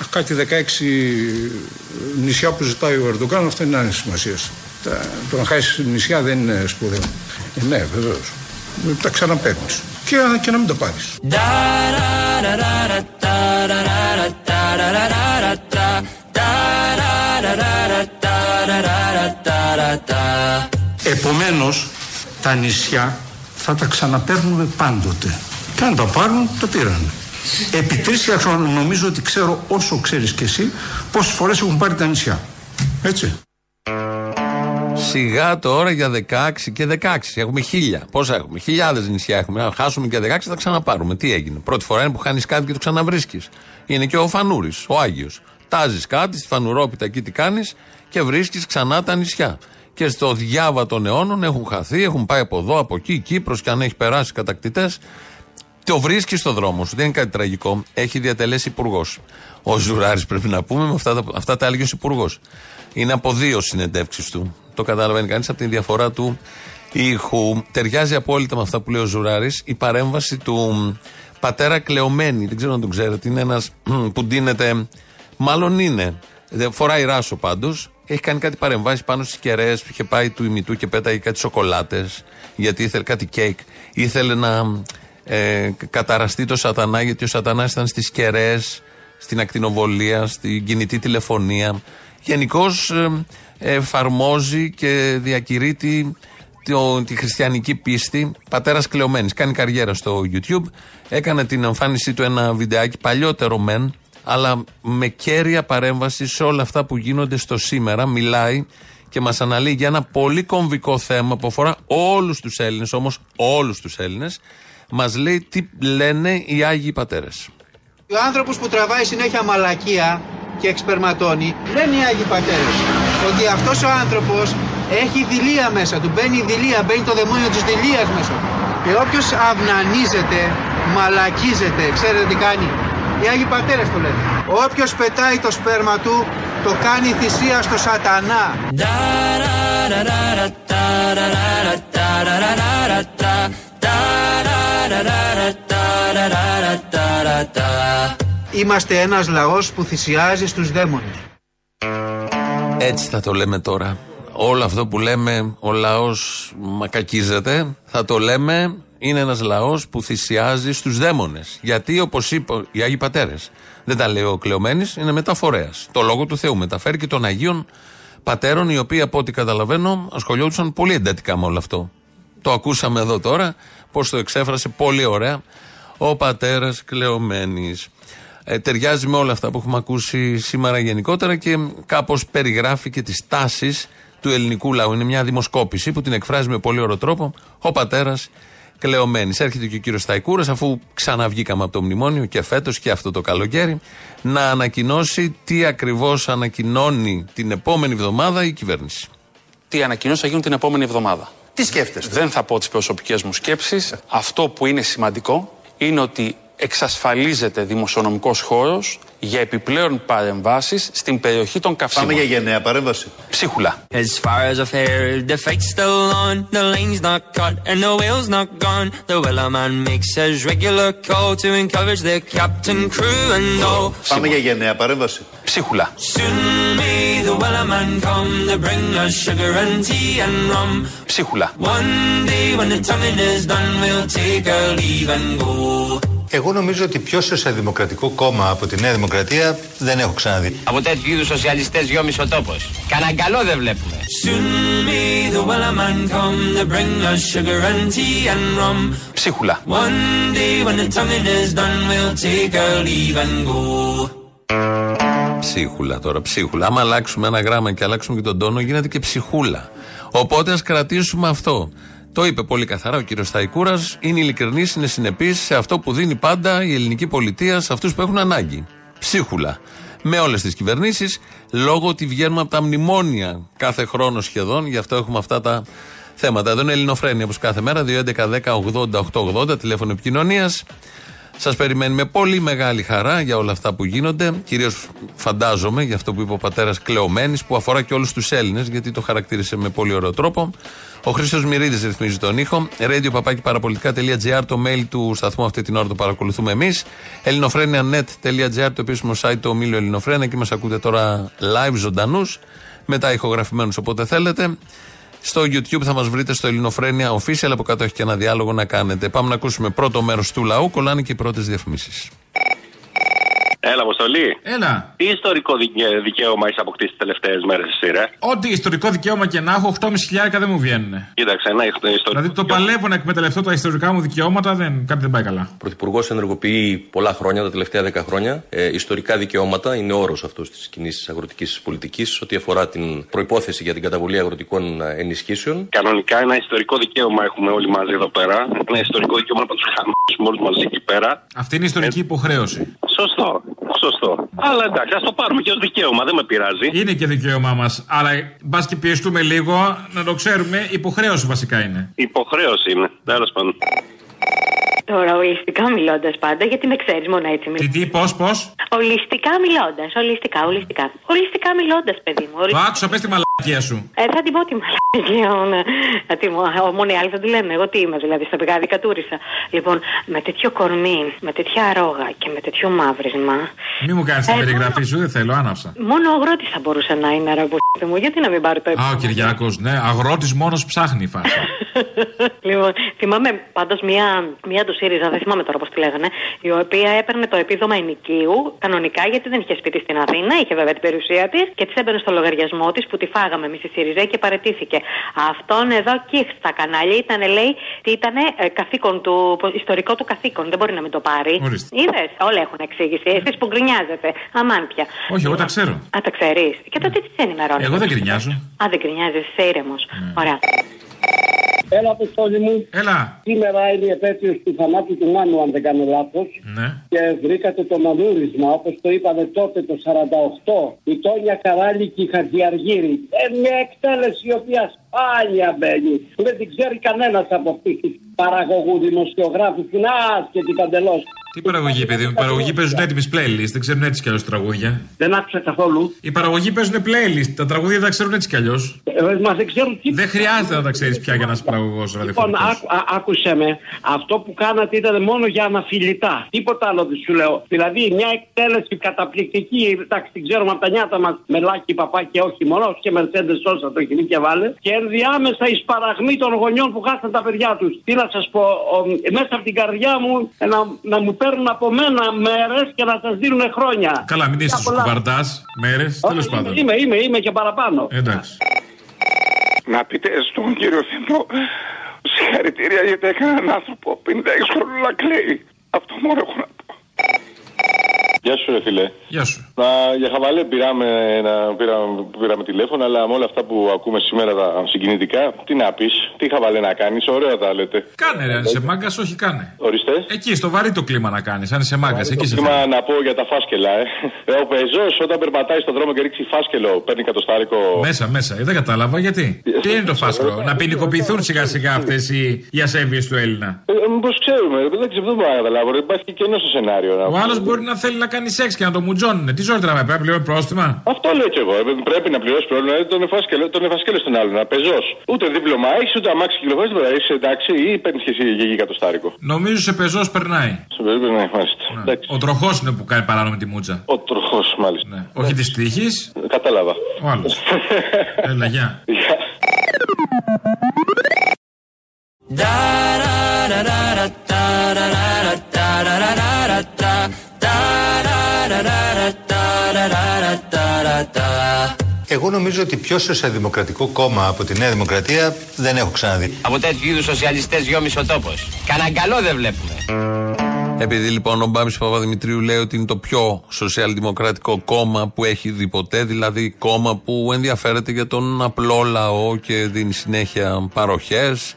Κάτι 16 νησιά που ζητάει ο Ερντογάν, αυτό είναι άλλη σημασία. Το να χάσεις νησιά δεν είναι σπουδαίο. Ε, ναι, βεβαίως. Τα ξαναπαίρνεις. Και, και να μην το πάρεις. Επομένως, τα νησιά θα τα ξαναπαίρνουμε πάντοτε. Και αν τα πάρουν, τα πήραν. Επί τρει χρόνια νομίζω ότι ξέρω όσο ξέρεις και εσύ πόσες φορές έχουν πάρει τα νησιά. Έτσι. Σιγά τώρα για 16 και 16. Έχουμε χίλια. Πόσα έχουμε, χιλιάδες νησιά έχουμε. Αν χάσουμε και 16 θα ξαναπάρουμε. Τι έγινε; Πρώτη φορά είναι που χάνεις κάτι και το ξαναβρίσκεις. Είναι και ο Φανούρης, ο Άγιος. Τάζεις κάτι στη Φανουρόπιτα εκεί τι κάνεις και βρίσκεις ξανά τα νησιά. Και στο διάβα των αιώνων έχουν χαθεί, έχουν πάει από εδώ, από εκεί, Κύπρος και αν έχει περάσει κατακτητές Το βρίσκεις στο δρόμο σου. Δεν είναι κάτι τραγικό. Έχει διατελέσει υπουργός. Ο Ζουράρης πρέπει να πούμε, με αυτά, τα, αυτά τα έλεγε ο υπουργός. Είναι από δύο συνεντεύξεις του. Το καταλαβαίνει κανείς από τη διαφορά του ήχου. Ταιριάζει απόλυτα με αυτά που λέει ο Ζουράρης η παρέμβαση του πατέρα Κλεομένη. Δεν ξέρω αν τον ξέρετε. Είναι ένας που ντύνεται. Μάλλον είναι. Φοράει ράσο πάντως. Έχει κάνει κάτι παρεμβάσεις πάνω στις κεραίες που είχε πάει του Υμηττού και πέταγε κάτι σοκολάτες. Γιατί ήθελε κάτι κέικ. Ήθελε να ε, καταραστεί το Σατανά, γιατί ο Σατανάς ήταν στις κεραίες, στην ακτινοβολία, στην κινητή τηλεφωνία. Γενικώς ε, εφαρμόζει και διακηρύττει το, τη χριστιανική πίστη. Πατέρας κλεωμένης. Κάνει καριέρα στο YouTube. Έκανε την εμφάνισή του ένα βιντεάκι παλιότερο μεν, αλλά με κέρια παρέμβαση σε όλα αυτά που γίνονται στο σήμερα. Μιλάει και μας αναλύει για ένα πολύ κομβικό θέμα που αφορά όλους τους Έλληνες, όμως όλους τους Έλληνες. Μας λέει τι λένε οι Άγιοι Πατέρες. Ο άνθρωπος που τραβάει συνέχεια μαλακία και εξπερματώνει, λένε οι Άγιοι Πατέρες ότι αυτός ο άνθρωπος έχει δηλία μέσα του. Μπαίνει η δηλία, μπαίνει το δαιμόνιο της δηλίας μέσα του. Και όποιος αυνανίζεται, μαλακίζεται, ξέρετε τι κάνει. Οι Άγιοι Πατέρες το λένε. Όποιος πετάει το σπέρμα του, το κάνει θυσία στο σατανά. Είμαστε ένας λαός που θυσιάζει στους δαίμονες. Έτσι θα το λέμε τώρα. Όλο αυτό που λέμε ο λαός μακακίζεται, θα το λέμε είναι ένας λαός που θυσιάζει στους δαίμονες. Γιατί όπως είπε οι Άγιοι Πατέρες, δεν τα λέει ο Κλεωμένης, είναι μεταφορέας. Το λόγο του Θεού μεταφέρει και των Αγίων Πατέρων, οι οποίοι από ό,τι καταλαβαίνω ασχολιόντουσαν πολύ εντατικά με όλο αυτό. Το ακούσαμε εδώ τώρα, πώς το εξέφρασε πολύ ωραία ο πατέρας Κλεωμένης. Ε, ταιριάζει με όλα αυτά που έχουμε ακούσει σήμερα γενικότερα και κάπως περιγράφει και τις τάσεις του ελληνικού λαού. Είναι μια δημοσκόπηση που την εκφράζει με πολύ ωραίο τρόπο ο πατέρας κλεωμένης. Έρχεται και ο κύριος Σταϊκούρας, αφού ξαναβγήκαμε από το μνημόνιο και φέτος και αυτό το καλοκαίρι, να ανακοινώσει τι ακριβώς ανακοινώνει την επόμενη εβδομάδα η κυβέρνηση. Τι ανακοινώσεις θα γίνουν την επόμενη εβδομάδα; Τι σκέφτεστε; Δεν θα πω τις προσωπικές μου σκέψεις. Αυτό που είναι σημαντικό είναι ότι εξασφαλίζεται δημοσιονομικός χώρος για επιπλέον παρεμβάσεις στην περιοχή των καυσίμων. Πάμε για γενναία παρέμβαση. Ψίχουλα. As far as I've heard, the fight's still on. The lane's not cut and the whale's not gone. The Wellerman makes his regular call to encourage the captain, crew and all. Πάμε για γενναία παρέμβαση. Ψίχουλα. Soon may the Wellerman come to bring us sugar and tea and rum. Ψίχουλα. One day when the tonguing is done, we'll take our leave and go. Εγώ νομίζω ότι πιο σοσιαλδημοκρατικό κόμμα από τη Νέα Δημοκρατία δεν έχω ξαναδεί. Από τέτοιου είδους σοσιαλιστές γιόμισε ο τόπος. Κανένα καλό δεν βλέπουμε. Ψίχουλα. Ψίχουλα τώρα, ψίχουλα. Άμα αλλάξουμε ένα γράμμα και αλλάξουμε και τον τόνο, γίνεται και ψυχούλα. Οπότε ας κρατήσουμε αυτό. Το είπε πολύ καθαρά ο κύριος Σταϊκούρας. Είναι ειλικρινής, είναι συνεπής σε αυτό που δίνει πάντα η ελληνική πολιτεία σε αυτούς που έχουν ανάγκη. Ψίχουλα. Με όλες τις κυβερνήσεις, λόγω ότι βγαίνουμε από τα μνημόνια κάθε χρόνο σχεδόν, γι' αυτό έχουμε αυτά τα θέματα. Εδώ είναι Ελληνοφρένια όπως κάθε μέρα, 2.11.10.80.880, τηλέφωνο επικοινωνίας. Σας περιμένει με πολύ μεγάλη χαρά για όλα αυτά που γίνονται. Κυρίως φαντάζομαι για αυτό που είπε ο πατέρας Κλεωμένης, που αφορά και όλους τους Έλληνες, γιατί το χαρακτήρισε με πολύ ωραίο τρόπο. Ο Χρήστος Μυρίδης ρυθμίζει τον ήχο. Radio παραπολιτικά.gr το mail του σταθμού αυτή την ώρα το παρακολουθούμε εμείς. ελληνοφρένια.net.gr το επίσημο site του ομίλου Ελληνοφρένια και μας ακούτε τώρα live ζωντανούς. Μετά ηχογραφημένους όποτε θέλετε. Στο YouTube θα μας βρείτε στο Ελληνοφρένια Official. Από κάτω έχει και ένα διάλογο να κάνετε. Πάμε να ακούσουμε πρώτο μέρος του λαού. Κολλάνε και οι πρώτες διαφημίσεις. Έλα, Αποστολή. Έλα. Τι ιστορικό δικαίωμα έχεις αποκτήσει τις τελευταίες μέρες, εσύ, ρε; Ό,τι ιστορικό δικαίωμα και να έχω, 8.500 δεν μου βγαίνουν. Κοίταξε, ένα ιστορικό. Δηλαδή το παλεύω να εκμεταλλευτώ τα ιστορικά μου δικαιώματα, δεν, κάτι δεν πάει καλά. Ο Πρωθυπουργός ενεργοποιεί πολλά χρόνια, τα τελευταία 10 χρόνια. Ε, ιστορικά δικαιώματα είναι όρος αυτός της κοινής αγροτικής πολιτικής, ό,τι αφορά την προπόθεση για την καταβολή αγροτικών ενισχύσεων. Κανονικά ένα ιστορικό δικαίωμα έχουμε όλοι μαζί εδώ πέρα. Ένα ιστορικό δικαίωμα να τους χαμίσουμε όλους μαζί εκεί πέρα. Αυτή είναι η ιστορική ε, υποχρέωση. Σωστό. Σωστό. Αλλά εντάξει, ας το πάρουμε και ως δικαίωμα, δεν με πειράζει. Είναι και δικαίωμά μας. Αλλά μπας και πιεστούμε λίγο, να το ξέρουμε, υποχρέωση βασικά είναι. Υποχρέωση είναι, τέλος πάντων. Τώρα, ολιστικά μιλώντας πάντα, γιατί με ξέρεις μόνο έτσι Τι, μιλά. τι, πώς, πώς; Ολιστικά μιλώντας, ολιστικά, ολιστικά. Ολιστικά μιλώντας, παιδί μου. Το ολιστικά. άκουσα, πες τη μαλακία σου. Ε, θα την πω τη μαλακία. ναι. Θα την πω. Ο, Μόνο οι άλλοι θα τη λένε. Εγώ τι είμαι, δηλαδή, στα πηγάδι κατούρισα. Λοιπόν, με τέτοιο κορμί, με τέτοια ρόγα και με τέτοιο μαύρισμα. Μη μου κάνεις την Ε, περιγραφή σου, δεν θέλω, άναψα. Μόνο ο αγρότης θα μπορούσε να είναι αραμπούχτη μου. Γιατί να μην πάρει το Α, επόμενο. ο Κυριάκος, ναι, αγρότης μόνος ψάχνει η φάση. Λοιπόν, θυμάμαι πάντως μία, μία του ΣΥΡΙΖΑ, δεν θυμάμαι τώρα πώς τη λέγανε, η οποία έπαιρνε το επίδομα ενοικίου κανονικά γιατί δεν είχε σπίτι στην Αθήνα, είχε βέβαια την περιουσία της και της έμπαινε στο λογαριασμό της που τη φάγαμε εμείς η ΣΥΡΙΖΑ και παρετήθηκε. Αυτόν εδώ και στα κανάλια ήταν, λέει, τι ήταν καθήκον του, ιστορικό του καθήκον. Δεν μπορεί να μην το πάρει. Ορίστε. Είδες, όλα έχουν εξήγηση. Εσείς που γκρινιάζετε. Αμάν πια. Όχι, εγώ τα ξέρω. Α, τα ξέρεις. Και τότε τι σε ενημερώνεις; Εγώ δεν γκρινιάζω. Α, δεν γκρινιάζεις, είσαι ήρεμος. Ωραία. Έλα, Αποστόλη μου. Έλα. Σήμερα είναι η επέτειο του θανάτου του Μάνου, αν δεν κάνω λάθος. Ναι. Και βρήκατε το μανούρισμα, όπως το είπαμε τότε το 48. Η Τόνια Καράλη και η Χατζιαργύρη. Ε, μια εκτέλεση η οποία σπάνια μπαίνει. Που δεν την ξέρει κανένας από αυτούς τους παραγωγούς δημοσιογράφους που είναι άσχετοι παντελώς. Τι παραγωγή, παιδί μου. Οι παραγωγοί παίζουν έτοιμες playlist, δεν ξέρουν έτσι κι αλλιώς τραγούδια. Δεν άκουσα καθόλου. Οι παραγωγοί παίζουν playlist, τα τραγούδια τα ξέρουν έτσι κι αλλιώς. Ε, μα δεν ξέρουν τι. Δεν χρειάζεται να τα ξέρεις πια για να είσαι παραγωγός Λοιπόν, ραδιοφωνικό. άκου- α- άκουσε με. Αυτό που κάνατε ήταν μόνο για αναφιλητά. Τίποτα άλλο δεν σου λέω. Δηλαδή, μια εκτέλεση καταπληκτική. Εντάξει, την ξέρουμε από τα νιάτα μας. Μελάκι, παπά και όχι μόνος. Και Μερσέντε όσα το έχει και βάλε. Και ενδιάμεσα η σπαραγμή των γονιών που χάσαν τα παιδιά τους. Τι να σας πω, ο, μέσα από την καρδιά μου ε, να, να μου παίρνουν από μένα μέρες και να σας δίνουν χρόνια. Καλά, μην είσαι Τα στους πολλά. κουβαρτάς μέρες, τέλος Όχι, πάντων. Είμαι, είμαι, είμαι και παραπάνω. Εντάξει. Να πείτε στον κύριο Θημό συγχαρητήρια γιατί έκανα έναν άνθρωπο 56 χρόνων να κλαίει. Αυτό μόνο έχω να πω. Γεια σου, ρε φίλε. Γεια σου. Να, για χαβαλέ πήραμε, ένα, πήραμε, πήραμε τηλέφωνο, αλλά με όλα αυτά που ακούμε σήμερα τα συγκινητικά, τι να πεις, τι χαβαλέ να κάνεις, ωραία τα λέτε. Κάνε ρε, αν είσαι μάγκας, όχι κάνε. Ορίστε. Εκεί, στο βαρύ το κλίμα να κάνεις, αν είσαι μάγκας. Εκεί Το σε κλίμα θέλω. να πω για τα φάσκελα, ε. ε ο πεζός όταν περπατάει στον δρόμο και ρίξει φάσκελο, παίρνει κατοστάρικο. Μέσα, μέσα. Ε, δεν κατάλαβα γιατί; Τι είναι το φάσκο, να ποινικοποιηθούν σιγά σιγά αυτές οι, οι ασέβειες του Έλληνα; Ε, Μήπως ξέρουμε, ρε, δεν ξέρω, δεν μπορώ να καταλάβω. ρε, Υπάρχει και κενό στο σενάριο. να Ο πω. άλλος μπορεί να θέλει να κάνει σεξ και να το μουτζώνουν. Τι ζόρι να με πρέπει, πλέον πρόστιμα; Αυτό λέω κι εγώ. ε, Πρέπει να πληρώσει πρόβλημα. Δηλαδή τον εφάσκελο, τον εφάσκελο στον άλλον. Να πεζό. Ούτε δίπλωμα έχεις, ούτε αμάξι κυκλοφορεί. Δεν είσαι εντάξει ή παίρνεις και εσύ γη κατοστάρικο. Νομίζω σε πεζός περνάει. Σε περίπτωση να μάλιστα. Εντάξει. Ο τροχός είναι που κάνει παράνομη τη μούτζα. Ο τροχός, μάλιστα. Όχι της τύχης. Κατάλαβα. Ο άλλος. Έλα, γεια. Εγώ νομίζω ότι πιο σοσιαλδημοκρατικό κόμμα από τη Νέα Δημοκρατία δεν έχω ξαναδεί. Από τέτοιου είδους σοσιαλιστές γιόμισε ο τόπος. Κανένα καλό δεν βλέπουμε. Επειδή λοιπόν ο Μπάμπης Παπαδημητρίου λέει ότι είναι το πιο σοσιαλδημοκρατικό κόμμα που έχει δει ποτέ, δηλαδή κόμμα που ενδιαφέρεται για τον απλό λαό και δίνει συνέχεια παροχές,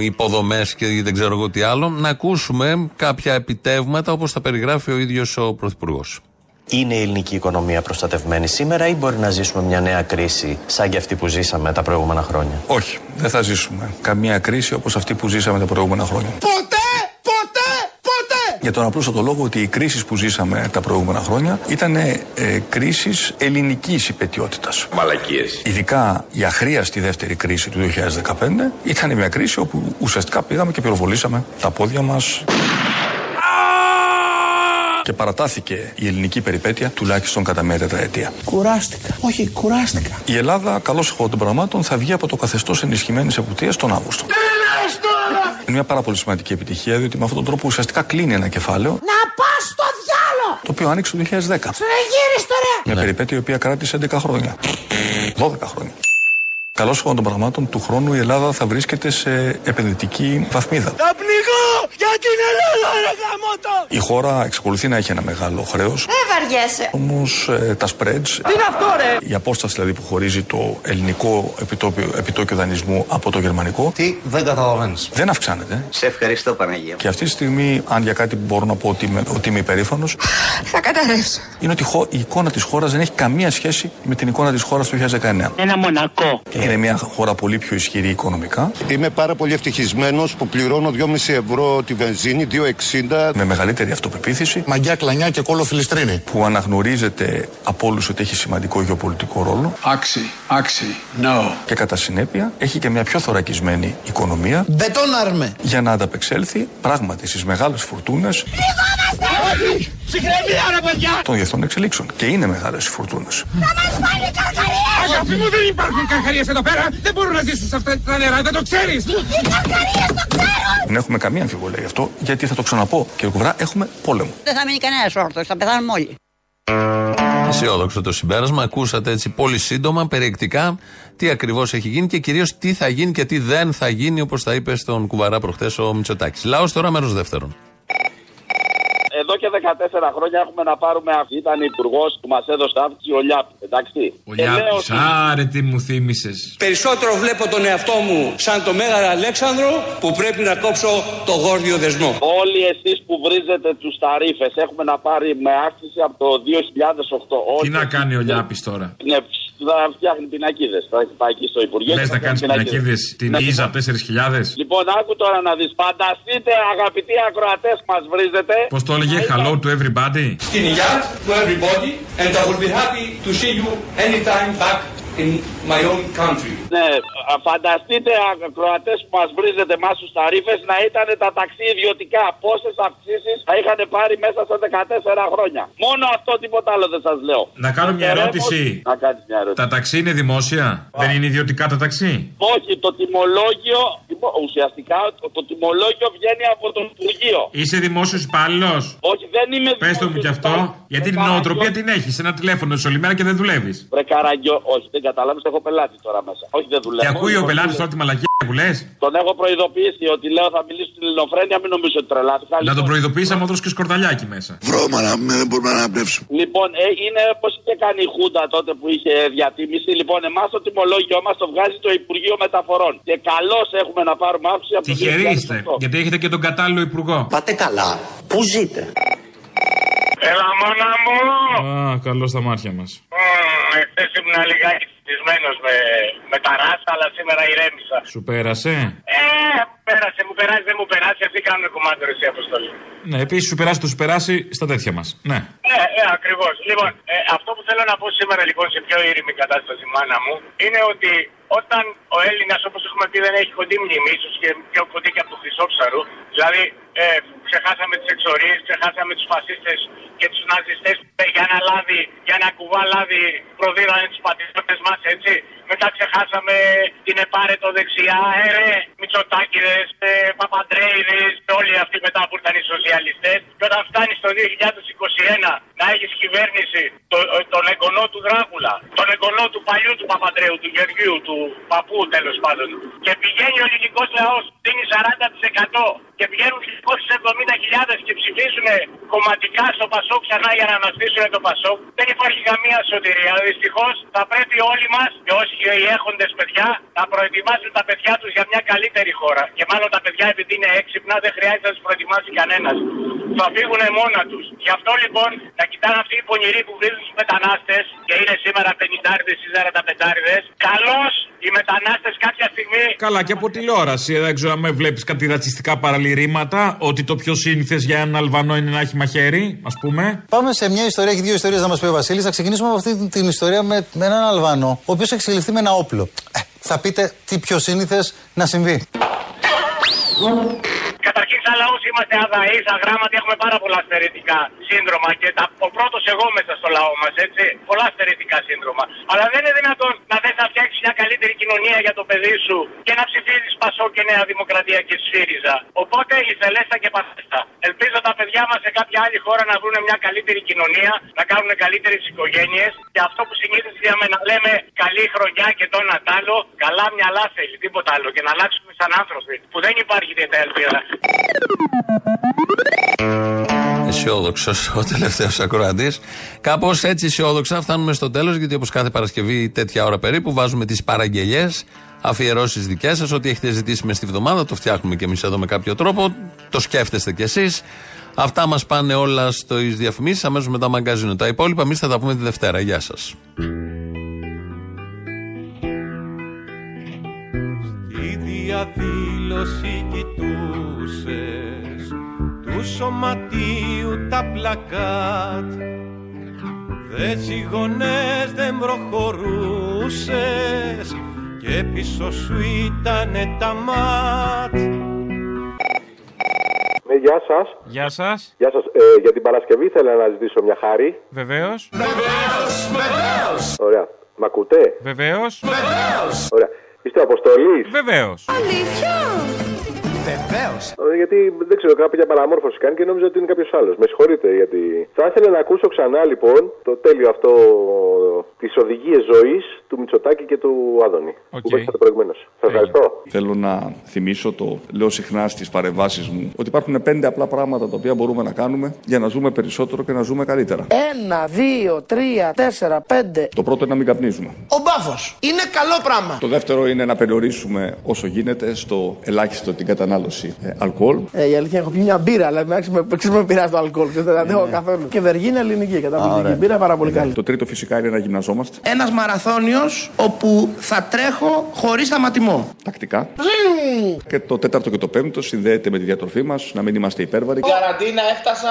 υποδομές και δεν ξέρω εγώ τι άλλο, να ακούσουμε κάποια επιτεύγματα όπως τα περιγράφει ο ίδιος ο Πρωθυπουργός. Είναι η ελληνική οικονομία προστατευμένη σήμερα ή μπορεί να ζήσουμε μια νέα κρίση σαν και αυτή που ζήσαμε τα προηγούμενα χρόνια; Όχι, δεν θα ζήσουμε καμία κρίση όπως αυτή που ζήσαμε τα προηγούμενα χρόνια. Ποτέ, ποτέ, ποτέ. Για τον απλούστατο λόγο ότι οι κρίσεις που ζήσαμε τα προηγούμενα χρόνια ήταν ε, κρίσεις ελληνικής υπετιότητας. Μαλακίες. Ειδικά η αχρίαστη δεύτερη κρίση του 2015 ήταν μια κρίση όπου ουσιαστικά πήγαμε και πυροβολήσαμε τα πόδια μας και παρατάθηκε η ελληνική περιπέτεια τουλάχιστον κατά μία τετραετία. Κουράστηκα. Όχι, κουράστηκα. Η Ελλάδα, καλώ εχόντων των πραγμάτων, θα βγει από το καθεστώς ενισχυμένης εποπτείας τον Αύγουστο. Είναι μια πάρα πολύ σημαντική επιτυχία, διότι με αυτόν τον τρόπο ουσιαστικά κλείνει ένα κεφάλαιο, Να πας στο διάλο. το οποίο άνοιξε το 2010. Συνεγύρισε τώρα. Μια περιπέτεια η οποία κράτησε 11 χρόνια. 12 χρόνια. Καλώ εχόντων των πραγμάτων, του χρόνου η Ελλάδα θα βρίσκεται σε επενδυτική βαθμίδα. Θα πνιγώ για την Ελλάδα, ρε γαμότο. Η χώρα εξακολουθεί να έχει ένα μεγάλο χρέος. Δεν βαριέσαι. Όμως τα spreads, Τι είναι αυτό, ρε; η απόσταση δηλαδή που χωρίζει το ελληνικό επιτόπιο, επιτόκιο δανεισμού από το γερμανικό. Τι δεν καταλαβαίνεις. Δεν αυξάνεται. Σε ευχαριστώ, Παναγία. Και αυτή τη στιγμή, αν για κάτι μπορώ να πω ότι είμαι, ότι είμαι υπερήφανος, Θα καταρρεύσω. είναι ότι η, χω- η εικόνα της χώρας δεν έχει καμία σχέση με την εικόνα της χώρας του 2019. Ένα μονακό. Είναι Είναι μια χώρα πολύ πιο ισχυρή οικονομικά. Είμαι πάρα πολύ ευτυχισμένος που πληρώνω 2,5 ευρώ τη βενζίνη, 2,60. Με μεγαλύτερη αυτοπεποίθηση. Μαγκιά, κλανιά και κόλλο φιλιστρίνη. Που αναγνωρίζεται από όλους ότι έχει σημαντικό γεωπολιτικό ρόλο. Άξι, άξι, no. Και κατά συνέπεια έχει και μια πιο θωρακισμένη οικονομία. Μπετόναρμε. Για να ανταπεξέλθει πράγματι στις μεγάλες φουρτούνες. Όχι! Ψυχραιμία ρε παιδιά! Των διεθνών εξελίξεων. Και είναι μεγάλε οι φουρτούνες. Θα μας βάλει καρκαρίες! Αγάπη μου δεν υπάρχουν καρκαρίες εδώ πέρα! Δεν μπορούν να ζήσουν σε αυτά τα νερά, δεν το ξέρεις! Οι καρκαρίες το ξέρουν! Δεν έχουμε καμία αμφιβολία γι' αυτό, γιατί θα το ξαναπώ, κύριε Κουβρά, έχουμε πόλεμο. Δεν θα μείνει κανένας όρθος, θα πεθάνουμε όλοι. Αισιόδοξο το συμπέρασμα. Ακούσατε έτσι πολύ σύντομα, περιεκτικά, τι ακριβώς έχει γίνει και κυρίως τι θα γίνει και τι δεν θα γίνει, όπως τα είπε στον Κουβαρά προχθέ ο Μητσοτάκης. Λαός τώρα, μέρος δεύτερον. Εδώ και 14 χρόνια έχουμε να πάρουμε αυτή. Ήταν υπουργός που μας έδωσε αύξηση ο Λιάπης. Εντάξει. Ο Λιάπης, άρε τι μου θύμισες. Περισσότερο βλέπω τον εαυτό μου σαν το Μέγαρο Αλέξανδρο που πρέπει να κόψω το γόρδιο δεσμό. Όλοι εσείς που βρίζετε τους ταρήφε έχουμε να πάρει με αύξηση από το 2008. Τι να κάνει ο Λιάπης τώρα; Ναι, θα φτιάχνει πινακίδες. Θα πάει εκεί στο Υπουργείο. Λες να κάνεις πινακίδες την Ναι. Ίζα 4.000. Λοιπόν, άκου τώρα να δεις. Φανταστείτε, αγαπητοί ακροατές που μας βρίζετε. Πώς το έλεγε, hello to everybody. Στην υγεία to everybody and I will be happy to see you anytime back in my own country. Ναι, α, φανταστείτε ακροατές που μας βρίζετε εμά του ταρήφε να ήταν τα ταξί ιδιωτικά. Πόσες αυξήσεις θα είχαν πάρει μέσα σε 14 χρόνια. Μόνο αυτό, τίποτα άλλο δεν σας λέω. Να κάνω μια Περέμω- ερώτηση. Να κάνεις μια ερώτηση. Τα ταξί είναι δημόσια; Δεν είναι ιδιωτικά τα ταξί; Όχι, το τιμολόγιο, τιμο- ουσιαστικά το, το τιμολόγιο βγαίνει από το Υπουργείο. Είσαι δημόσιος υπάλληλος; Όχι, δεν είμαι Πες το μου κι αυτό. Γιατί την νοοτροπία την έχεις. Ένα τηλέφωνο σε όλη μέρα και δεν δουλεύεις. Βρε καραγκιό, όχι, δεν καταλάβεις, έχω πελάτη τώρα μέσα. Όχι, δεν δουλεύω. Και ακούει ο πελάτης τώρα τη μαλακία που λες; Τον έχω προειδοποιήσει ότι λέω θα μιλήσω στην ελληνοφρένεια, μην νομίζω ότι τρελάθηκα. Να τον προειδοποιήσει άμα δώσει και σκορδαλιάκι μέσα. Βρώμα να μην δεν μπορούμε να αναπνεύσουμε. Λοιπόν, ε, είναι όπως είχε κάνει η Χούντα τότε που είχε διατίμηση. Λοιπόν, εμάς το τιμολόγιο μας το βγάζει το Υπουργείο Μεταφορών. Και καλώς έχουμε να πάρουμε αύξηση από το Τυχεροί 2008. είστε. Γιατί έχετε και τον κατάλληλο υπουργό. Πάτε καλά. Πού ζείτε; Έλα, μόνα μου! Α, καλό στα μάτια μας. Εχθές ήμουν λιγάκι θυσμένο με, με τα ράσα, αλλά σήμερα ηρέμησα. Σου πέρασε; Ε, πέρασε, μου περάσει, δεν μου περάσει. Αυτοί κάνουν κομμάτι ρε, εσύ αποστολή. Ναι, επίσης σου περάσει το σου περάσει στα τέτοια μας. Ναι. Ναι, ε, ακριβώς. Λοιπόν, ε, αυτό που θέλω να πω σήμερα λοιπόν σε πιο ήρεμη κατάσταση, μάνα μου, είναι ότι όταν ο Έλληνας, όπως έχουμε πει, δεν έχει κοντή μνήμη, ίσως και πιο κοντή και από το Χρυσόψαρου, δηλαδή ε, ξεχάσαμε τις εξορίες, ξεχάσαμε τους φασίστες και τους ναζιστές που για ένα λάδι, για ένα κουβά λάδι προδίδανε τους πατριώτες μας, έτσι. Μετά ξεχάσαμε την επάρετο δεξιά, ε, ρε, Μητσοτάκηδες, ε, Παπαντρέιδες, όλοι αυτοί μετά που ήρθαν οι σοσιαλιστές. Και όταν φτάνει το 2021 να έχει κυβέρνηση το, ε, τον εγγονό του Δράκουλα, τον εγγονό του παλιού του Παπαντρέου, του Γεωργίου, του παππού τέλος πάντων. Και πηγαίνει ο ελληνικός λαός, δίνει 40% και πηγαίνουν 270.000 και ψηφίσουν κομματικά στο Πασόκ ξανά για να αναστήσουν το Πασόκ. Δεν υπάρχει καμία σωτηρία. Δυστυχώς θα πρέπει όλοι μας και όσοι οι έχοντες παιδιά να προετοιμάσουν τα παιδιά τους για μια καλύτερη χώρα. Και μάλλον τα παιδιά επειδή είναι έξυπνα δεν χρειάζεται να τους προετοιμάσει κανένας. Θα φύγουν μόνα τους. Γι' αυτό λοιπόν να κοιτάνε αυτοί οι πονηροί που βρίζουν τους μετανάστες και είναι σήμερα 50 ή 45 Καλώς οι μετανάστες κάποια στιγμή Καλά, και από τηλεόραση. Δεν ξέρω αν με βλέπεις κάτι ρατσιστικά παραλυρήματα. Ότι το πιο σύνηθες για έναν Αλβανό είναι να έχει μαχαίρι, ας πούμε. Πάμε σε μια ιστορία, έχει δύο ιστορίες να μας πει ο Βασίλης. Θα ξεκινήσουμε από αυτή την ιστορία με, με έναν Αλβανό, ο οποίος έχει εξελιχθεί με ένα όπλο. Ε, θα πείτε τι πιο σύνηθες να συμβεί. Καταρχήν, σαν λαός είμαστε αδαείς, αγράμματοι, έχουμε πάρα πολλά στερετικά σύνδρομα και τα, ο πρώτος εγώ μέσα στο λαό μας, έτσι. Πολλά στερετικά σύνδρομα. Αλλά δεν είναι δυνατόν να θε να φτιάξει μια καλύτερη κοινωνία για το παιδί σου και να ψηφίζεις Πασό και Νέα Δημοκρατία και ΣΥΡΙΖΑ. Οπότε η Θελέστα και Πασέστα. Ελπίζω τα παιδιά μας σε κάποια άλλη χώρα να βρουν μια καλύτερη κοινωνία, να κάνουν καλύτερες οικογένειες και αυτό που συνήθως είδαμε να λέμε καλή χρονιά και το ένα τ' άλλο, καλά μυαλά θέλει, τίποτα άλλο και να αλλάξουμε σαν άνθρωποι που δεν υπάρχει τέτοια ελπίδα. Αισιόδοξος ο τελευταίος ακροατής. Κάπως έτσι αισιόδοξα φτάνουμε στο τέλος, γιατί όπως κάθε Παρασκευή τέτοια ώρα περίπου βάζουμε τις παραγγελίε, αφιερώσεις δικές σας. Ό,τι έχετε ζητήσει μες στη βδομάδα το φτιάχνουμε και εμείς εδώ με κάποιο τρόπο. Το σκέφτεστε κι εσείς. Αυτά μας πάνε όλα στο διαφημίσεις. Αμέσως μετά μαγκαζίνο. Τα υπόλοιπα εμείς θα τα πούμε τη Δευτέρα. Γεια σας. διαδήλωση κοιτούσες του σωματίου τα πλακάτ Δε τσιγωνές δεν προχωρούσες και πίσω σου ήτανε τα μάτ Ναι, γεια σας. Γεια σας. Γεια σας. Ε, για την Παρασκευή ήθελα να ζητήσω μια χάρη. Βεβαίως. Ωραία. Μ' ακούτε; Βεβαίως. Ωραία. Είστε Αποστολή. Βεβαίως. Βεβαίω. Γιατί δεν ξέρω, κάποια παραμόρφωση κάνει και νόμιζα ότι είναι κάποιος άλλος. Με συγχωρείτε γιατί. Θα ήθελα να ακούσω ξανά λοιπόν το τέλειο αυτό τι οδηγίε ζωής του Μητσοτάκη και του Άδωνη. Που παίξατε προηγουμένως. Σας ευχαριστώ. Θέλω να θυμίσω, το λέω συχνά στις παρεμβάσεις μου, ότι υπάρχουν πέντε απλά πράγματα τα οποία μπορούμε να κάνουμε για να ζούμε περισσότερο και να ζούμε καλύτερα. Ένα, δύο, τρία, τέσσερα, πέντε. Το πρώτο είναι να μην καπνίζουμε. Ο μπάφος. Είναι καλό πράγμα. Το δεύτερο είναι να περιορίσουμε όσο γίνεται στο ελάχιστο την κατανάλωση ε, αλκοόλ. Ε, η αλήθεια έχω πιει μια μπύρα, αλλά εντάξει με, ξέρεις, με πειράζει το αλκοόλ. Δεν αντέχω καθόλου. Και βεργίνα ελληνική, καταπληκτική. Μπύρα πάρα πολύ καλή. Το τρίτο φυσικά είναι να γυμναζόμαστε Ένας μαραθώνιος όπου θα τρέχω χωρίς σταματημό. τακτικά. Και το τέταρτο και το πέμπτο συνδέεται με τη διατροφή μας, να μην είμαστε υπέρβαροι Καραντίνα έφτασα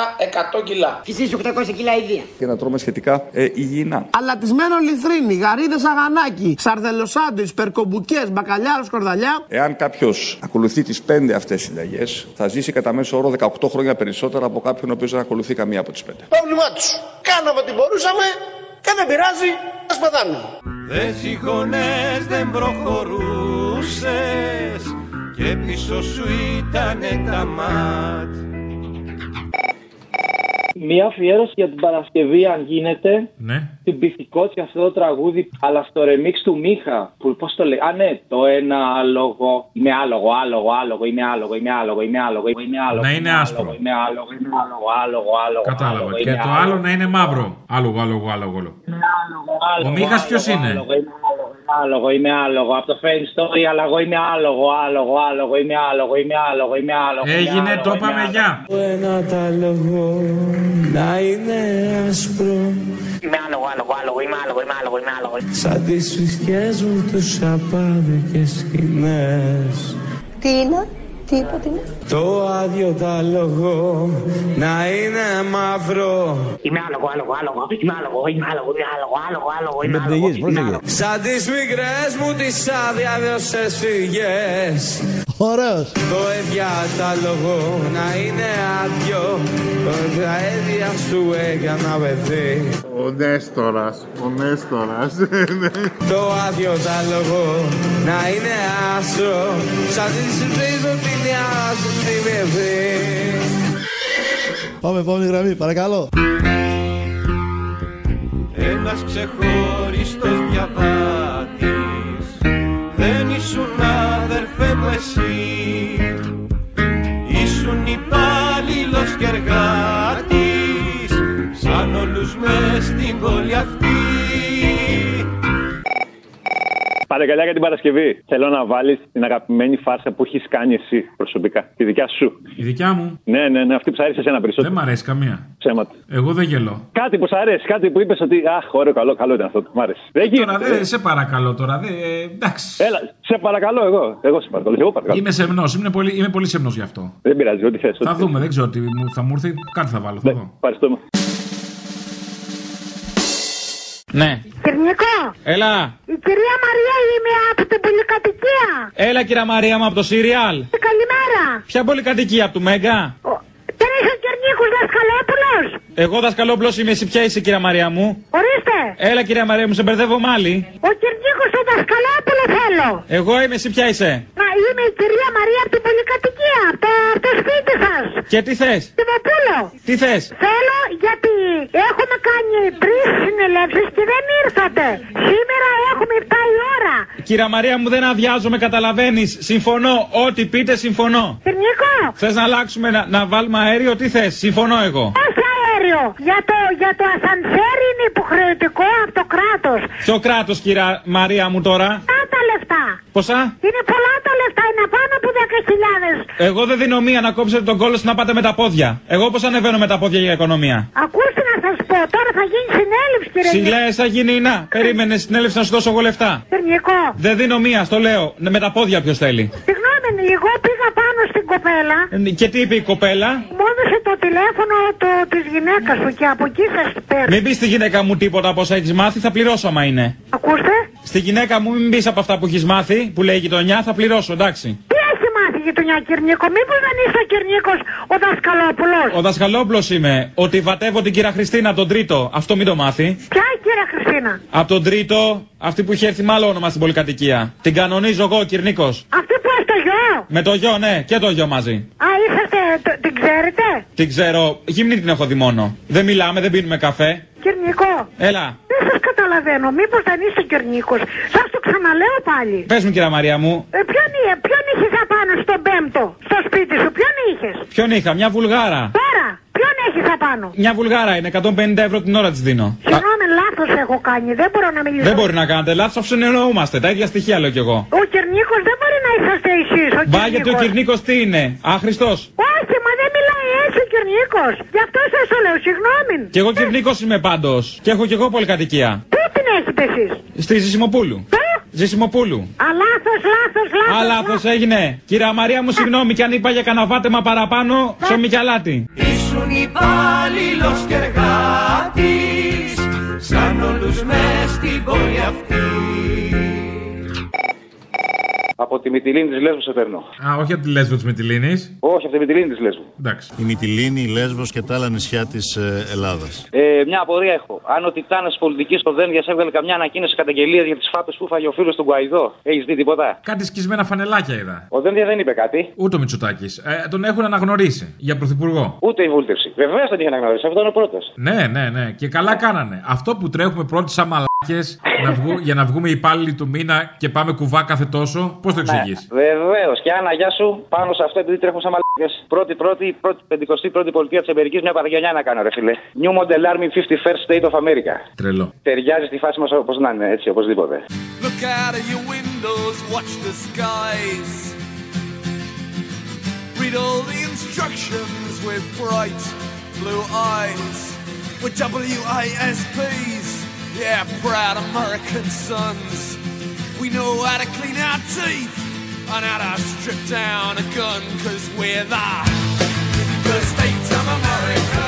100 κιλά. Και εσείς 800 κιλά ιδία. και να τρώμε σχετικά ε, υγιεινά. Αλατισμένο λιθρίνι, γαρίδες αγανάκι, σαρδελοσάντουιτς, περκομπουκές, μπακαλιάρος σκορδαλιά. Εάν κάποιος ακολουθεί τις πέντε αυτές συνταγές, θα ζήσει κατά μέσο όρο 18 χρόνια περισσότερα από κάποιον ο οποίος δεν ακολουθεί καμία από τις πέντε. Πρόβλημά τους. Κάναμε ό,τι μπορούσαμε και δεν πειράζει, ας πεθάνουμε. Δε τσιγωνές δεν προχωρούσες και πίσω σου ήτανε τα μάτ. Μία αφιέρωση για την Παρασκευή, αν γίνεται. Ναι. Την Πυθικότσι αυτό το τραγούδι, αλλά στο remix του Μίχα. Που πώς το λέει. Α, ναι, το ένα άλογο. Είμαι άλογο, άλογο, άλογο, είμαι άλογο, είμαι άλογο, είμαι άλογο, είμαι άλογο. Να είναι είμαι άσπρο. άλογο, Είμαι άλογο, είμαι άλογο, άλογο, άλογο. Κατάλαβα. άλογο, Και είμαι το άλογο. άλλο να είναι μαύρο. Άλογο, άλογο, άλογο. άλογο. Ο Μίχας ποιος άλογο, είναι; άλογο, είμαι άλογο, είμαι άλογο, είμαι άλογο. Από το Fame Story, αλλά εγώ είμαι άλογο, άλογο, άλογο, είμαι άλογο, είμαι άλογο, είμαι άλογο. είμαι Έγινε, άλογο, το είμαι είπαμε, άλογο. γεια. Ένα τα λόγο να είναι άσπρο Είμαι άλογο, άλογο, άλογο, είμαι άλογο, είμαι άλογο, είμαι άλογο. Σαν τις φυσικές μου τους απάδικες σκηνές Τι είναι, τι είπα, τι είναι; Το άδειο τα λόγο να είναι μαύρο. Είμαι άλογο, άλογο, άλογο, είμαι άλογο, είμαι άλογο, είμαι άλογο, άλογο, άλογο, είμαι άλογο. είμαι άλογο. Σαν τις μικρές μου τις αδιάδοσες φυγές. Ωραίος. Το εδιάταλογο να είναι άδειο. Το αίδια σου έκανα παιδί Ο Νέστορας, ο Νέστορας. Το άδειο τα λόγο να είναι άσο. Σαν τη συμπρίζω την άσο στη παιδί Πάμε, επόμενη γραμμή, παρακαλώ. Ένας ξεχωριστός διαβάτης. Δεν ήσουν αδερφέ μου εσύ. Ήσουν υπάλληλος και εργάτης. Σαν όλους μες στην πόλη αυτή Παρακαλιά για την Παρασκευή. Θέλω να βάλεις την αγαπημένη φάρσα που έχεις κάνει εσύ προσωπικά. Τη δικιά σου. Η δικιά μου; Ναι, ναι, ναι, αυτή που σ' αρέσει εσένα περισσότερο. Δεν μ' αρέσει καμία. Ψέματα. Εγώ δεν γελώ. Κάτι που σ' αρέσει, κάτι που είπες ότι. Αχ, ωραίο, καλό, καλό ήταν αυτό. Μ' άρεσε. Δεν γίνεται. Τώρα δεν σε παρακαλώ τώρα. Δε, ε, εντάξει. Έλα, σε παρακαλώ εγώ. Εγώ σε παρακαλώ. Εγώ παρακαλώ. Είμαι σεμνός. Είμαι πολύ, είμαι πολύ σεμνός γι' αυτό. Δεν πειράζει, ό,τι θες. Θα δούμε, δεν ξέρω τι μου- θα μου έρθει. Κάτι θα βάλω. Θα δω. Ευχαριστούμε. Ναι. Κυρνικό, Έλα. η κυρία Μαρία είμαι από την πολυκατοικία. Έλα, κυρία Μαρία μου από το Σύριαλ. Καλημέρα. Ποια πολυκατοικία από του Μέγκα; Δεν είσαι ο Κυρνίκος Δασκαλόπουλος. Εγώ δασκαλόπλο είμαι, εσύ ποια είσαι, κυρία Μαρία μου. Ορίστε. Έλα, κυρία Μαρία μου, σε μπερδεύω μάλι. Ο Κυρνίκος ο Δασκαλόπουλος θέλω. Εγώ είμαι, εσύ ποια είσαι. Να είμαι η κυρία Μαρία από την πολυκατοικία, από το, από το σπίτι σας. Και τι θες; Τιμοπούλο. Τι θες; Θέλω γιατί έχουμε κάνει τρεις συνελεύσεις και δεν ήρθατε. Σήμερα έχουμε 7 η ώρα. Κυρία Μαρία μου, δεν αδειάζομαι, καταλαβαίνεις. Συμφωνώ. Ό,τι πείτε, συμφωνώ. Κυρνικό. Θες να αλλάξουμε, να, να βάλουμε αέριο, τι θες. Συμφωνώ εγώ. Όχι αέριο. Για το, για το ασανσέρ είναι υποχρεωτικό από το κράτος. Ποιο κράτος, κυρία Μαρία μου τώρα. Πολλά τα λεφτά. Ποσά; Είναι πολλά τα λεφτά, είναι πάνω από 10.000. Εγώ δεν δίνω μία να κόψετε τον κόλλο να πάτε με τα πόδια. Εγώ πώς ανεβαίνω με τα πόδια για οικονομία; Ακούστε να σας πω, τώρα θα γίνει συνέλευση κύριε Συλλέ, θα γίνει να. Περίμενε συνέλευση να σου δώσω εγώ λεφτά. Κυρνικό. Δεν δίνω μία, στο λέω. Ναι, Με τα πόδια ποιος θέλει. Συγγνώμη, εγώ πήγα πάνω στην κοπέλα. Ε, Και τι είπε η κοπέλα; Μου έδωσε το τηλέφωνο το, της γυναίκας του και από εκεί σας παίρνω. Μην πεις στη γυναίκα μου τίποτα από όσα έχεις μάθει, θα πληρώσω άμα είναι. Ακούστε. Στη γυναίκα μου μην πεις από αυτά που έχεις μάθει, που λέει η γειτονιά, θα πληρώσω, εντάξει. Τι έχει μάθει η γειτονιά Κυρνίκο, μήπως δεν είσαι ο Κυρνίκος ο δασκαλόπουλος; Ο δασκαλόπλο είμαι. Ότι βατεύω την κυρία Χριστίνα τον τρίτο. Αυτό μην το μάθει. Ποια η κυρία Χριστίνα; Από τον τρίτο, αυτή που είχε έρθει με άλλο όνομα στην πολυκατοικία. Την κανονίζω εγώ, ο Κυρνίκος. Αυτή που έχει το γιο. Με το γιο, ναι, και το γιο μαζί. Α, είσαστε, το- την ξέρετε; Την ξέρω, γυμνή την έχω δει μόνο. Δεν μιλάμε, δεν πίνουμε καφέ. Κυρνικό. Έλα, Δεν σας καταλαβαίνω, μήπως δεν είσαι Κυρνίκος. Σας το ξαναλέω πάλι. πες μου, κυρία Μαρία μου, Ε, ποιον, εί- ποιον είχες απάνω στον πέμπτο, στο σπίτι σου, ποιον είχες; ποιον είχα, μια βουλγάρα. Τώρα, ποιον έχεις απάνω; Μια βουλγάρα είναι, 150 ευρώ την ώρα της δίνω. Α, Συγγνώμη, λάθος έχω κάνει, δεν μπορώ να μιλήσω. δεν μπορεί να κάνετε λάθος, αφού συνεννοούμαστε. Τα ίδια στοιχεία λέω κι εγώ. Ο Κυρνίκος δεν μπορεί να είσαστε εσείς, ο Μπα γιατί ο Κυρνίκος. Κυρνίκος τι είναι, άχρηστο. Όχι, μα δεν μιλάει έτσι ο Κυρνίκος. Γι' αυτό σας το λέω, συγγνώμη. Κι εγώ Κυρνίκος είμαι πάντως. Και έχω κι εγώ πολυκατοικία. Πού την έχετε εσείς; Στη Ζησιμοπούλου. Ζησιμοπούλου. Α, λάθος, λάθος, λάθος. Α, λάθος έγινε. Κυρία Μαρία μου, συγγνώμη κι αν είπα για κανένα βάτεμα παραπάνω, ψωμί κι αλάτι. Ήσουν υπάλληλος και εργάτης Σαν όλους μες στην πόλη αυτής Από τη Μυτιλίνη της Λέσβου σε παίρνω. Α, όχι από τη Λέσβο της Μυτιλίνης. Όχι, από τη Μυτιλίνη της Λέσβου. Εντάξει. Η Μυτιλίνη, η Λέσβος και τα άλλα νησιά της ε, Ελλάδας. Ε, μια απορία έχω. Αν ο Τιτάνας πολιτικής στο Δένδια έβγαλε καμιά ανακοίνωση καταγγελία για τις φάπε που φάγε ο φίλος του Γκουαϊδό. Έχεις δει τίποτα; Κάτι σκισμένα φανελάκια είδα. Ο Δένδια δεν είπε κάτι. Ούτε ο Μητσοτάκης. Ε, τον έχουν αναγνωρίσει για πρωθυπουργό. Ούτε η βούλτευση. Βεβαίως δεν είχε αναγνωρίσει. Αυτό είναι ο πρώτος. Ναι, ναι, ναι. Και καλά κάνανε. Αυτό που τρέχουμε πρώτοι σαν μαλάκες να βγου, για να βγούμε υπάλληλοι του μήνα και πάμε κουβά κάθε τόσο, πώς το εξηγείς; Βεβαίως. Και Άννα, γεια σου. Πάνω σε αυτό, επειδή τρέχουν σαν μαλάκε. Πρώτη, πρώτη, πρώτη, πεντηκοστή πρώτη πολιτεία της Αμερικής, μια παραγγελιά να κάνω, ρε φίλε. New Model Army 51st State of America. Τρελό. Ταιριάζει στη φάση μας όπως να είναι, έτσι, οπωσδήποτε. Look out of your windows, watch the skies Read all the instructions with bright blue eyes We're WASPs, yeah, proud American sons. We know how to clean our teeth and how to strip down a gun Cause we're the, the state of America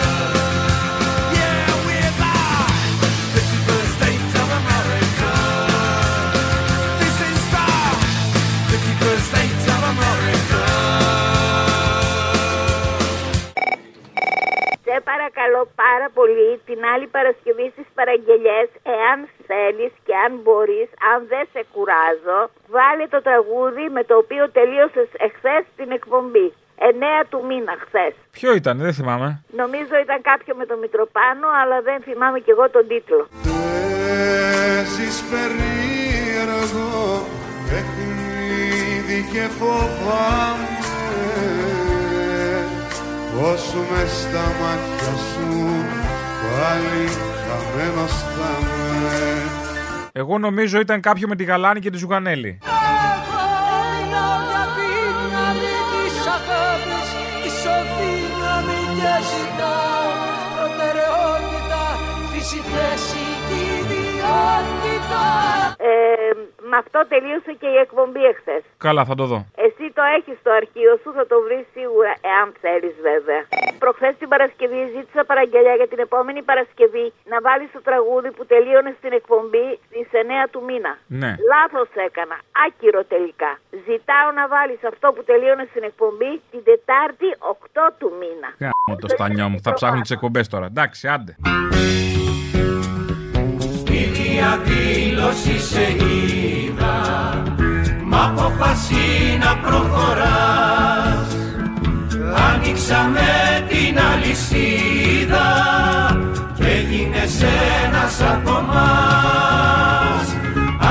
παρακαλώ πάρα πολύ την άλλη Παρασκευή στις παραγγελιές εάν θέλεις και αν μπορείς, αν δεν σε κουράζω, βάλε το τραγούδι με το οποίο τελείωσες εχθές την εκπομπή. 9 του μήνα χθες. Ποιο ήταν, δεν θυμάμαι. Νομίζω ήταν κάποιο με το Μητροπάνο, αλλά δεν θυμάμαι κι εγώ τον τίτλο. Παίζεις περίεργο παιχνίδι και φοβάμαι πως μες στα μάτια σου πάλι χαμένος θα με Εγώ νομίζω ήταν κάποιο με τη Γαλάνη και τη Ζουγανέλη. Ε, με αυτό τελείωσε και η εκπομπή εχθές. Καλά, θα το δω. Εσύ το έχεις στο αρχείο σου, θα το βρεις σίγουρα, εάν θέλεις βέβαια. Προχθές την Παρασκευή ζήτησα παραγγελιά για την επόμενη Παρασκευή να βάλεις το τραγούδι που τελείωνες στην εκπομπή στις 9 του μήνα. Ναι. Λάθος έκανα, άκυρο τελικά. Ζητάω να βάλεις αυτό που τελείωνες στην εκπομπή την Τετάρτη 8 του μήνα. Γάμο το στανιό μου. Θα ψάχνουν τις εκπομπές τώρα. Εντάξει, άντε. Στη διαδήλωσης σε είδα Μ' αποφασί να προχωράς Άνοιξαμε την αλυσίδα Και έγινες ένας από μας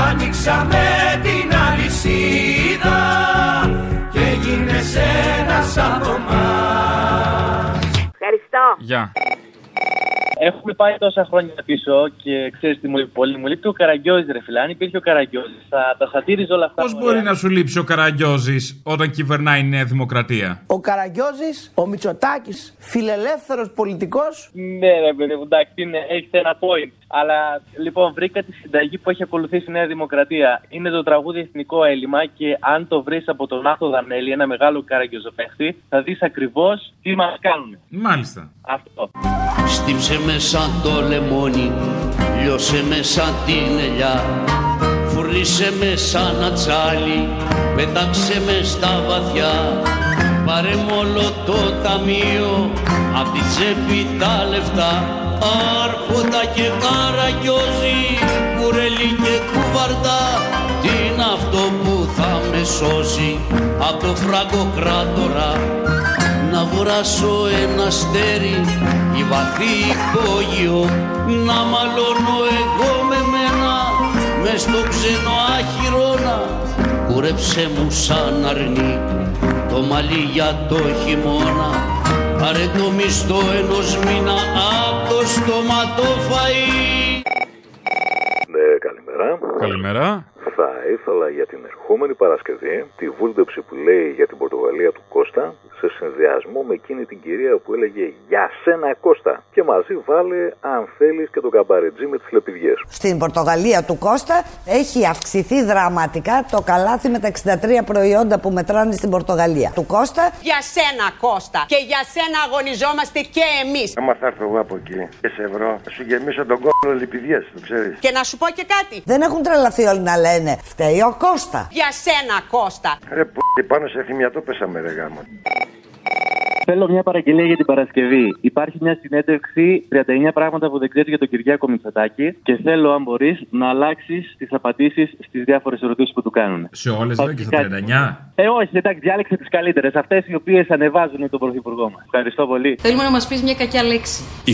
Άνοιξαμε την αλυσίδα Και έγινες ένας από μας Ευχαριστώ. Γεια. Έχουμε πάει τόσα χρόνια πίσω και ξέρεις τι μου λείπει πολύ. Μου λείπει ο Καραγκιόζης, ρε φίλε. Αν υπήρχε ο Καραγκιόζης, θα τα σατήριζε όλα αυτά. Πώς μπορεί να σου λείψει ο Καραγκιόζης όταν κυβερνάει η Νέα Δημοκρατία; Ο Καραγκιόζης, ο Μητσοτάκης, φιλελεύθερος πολιτικός. Ναι, ρε παιδί μου, εντάξει, είναι, έχεις ένα point. Αλλά λοιπόν, βρήκα τη συνταγή που έχει ακολουθήσει η Νέα Δημοκρατία. Είναι το τραγούδι Εθνικό Έλλειμμα και αν το βρεις από τον Άθο Δανέλη, ένα μεγάλο καραγκιόζοπαίχτη, θα δεις ακριβώς τι μας κάνουν. Μάλιστα. Αυτό. Στύψε με σαν το λεμόνι, λιώσε με σαν την ελιά Φουρνίσε με σαν ατσάλι, πέταξε μες στα βαθιά Πάρε μου όλο το ταμείο, απ' τη τσέπη τα λεφτά Άρχοντα και καραγκιόζη, κουρελί και κουβαρτά Τι είναι αυτό που θα με σώσει απ' το φραγκοκράτορα; Να βράσω ένα αστέρι η βαθύ υπόγειο. Να μαλώνω εγώ με μένα μες στο ξένο άχυρώνα κούρεψε μου σαν αρνί το μαλλί για το χειμώνα πάρε το μισθό ενός μήνα από το στόματο φαΐ Ναι, καλημέρα. Καλημέρα. Θα ήθελα για την ερχόμενη Παρασκευή τη βούλτεψη που λέει για την Πορτογαλία του Κώστα σε συνδυασμό με εκείνη την κυρία που έλεγε Για σένα Κώστα. Και μαζί βάλε αν θέλεις και τον καμπαρετζή με τις λεπιδιές. Στην Πορτογαλία του Κώστα έχει αυξηθεί δραματικά το καλάθι με τα 63 προϊόντα που μετράνε στην Πορτογαλία. Του Κώστα. Για σένα Κώστα και για σένα αγωνιζόμαστε και εμείς. Άμα θα έρθω εγώ από εκεί και σε ευρώ, θα σου γεμίσω τον κόλλο λιπηδιές, το ξέρεις. Και να σου πω και κάτι. Δεν έχουν τρελαθεί όλοι να λένε Φταίει ο Κώστα. Για σένα Κώστα. Ρε που πάνω σε θυμιατό πέσαμε ρε γάμο. Θέλω μια παραγγελία για την Παρασκευή. Υπάρχει μια συνέντευξη 39 πράγματα που δεν ξέρεις για τον Κυριάκο Μητσοτάκη και θέλω, αν μπορείς, να αλλάξεις τις απαντήσεις στις διάφορες ερωτήσεις που του κάνουν. Σε όλες βέβαια και στα 39. Ε, όχι, εντάξει, διάλεξε τις καλύτερες. Αυτές οι οποίες ανεβάζουν τον Πρωθυπουργό μας. Ευχαριστώ πολύ. Θέλουμε να μας πεις μια κακιά λέξη. Η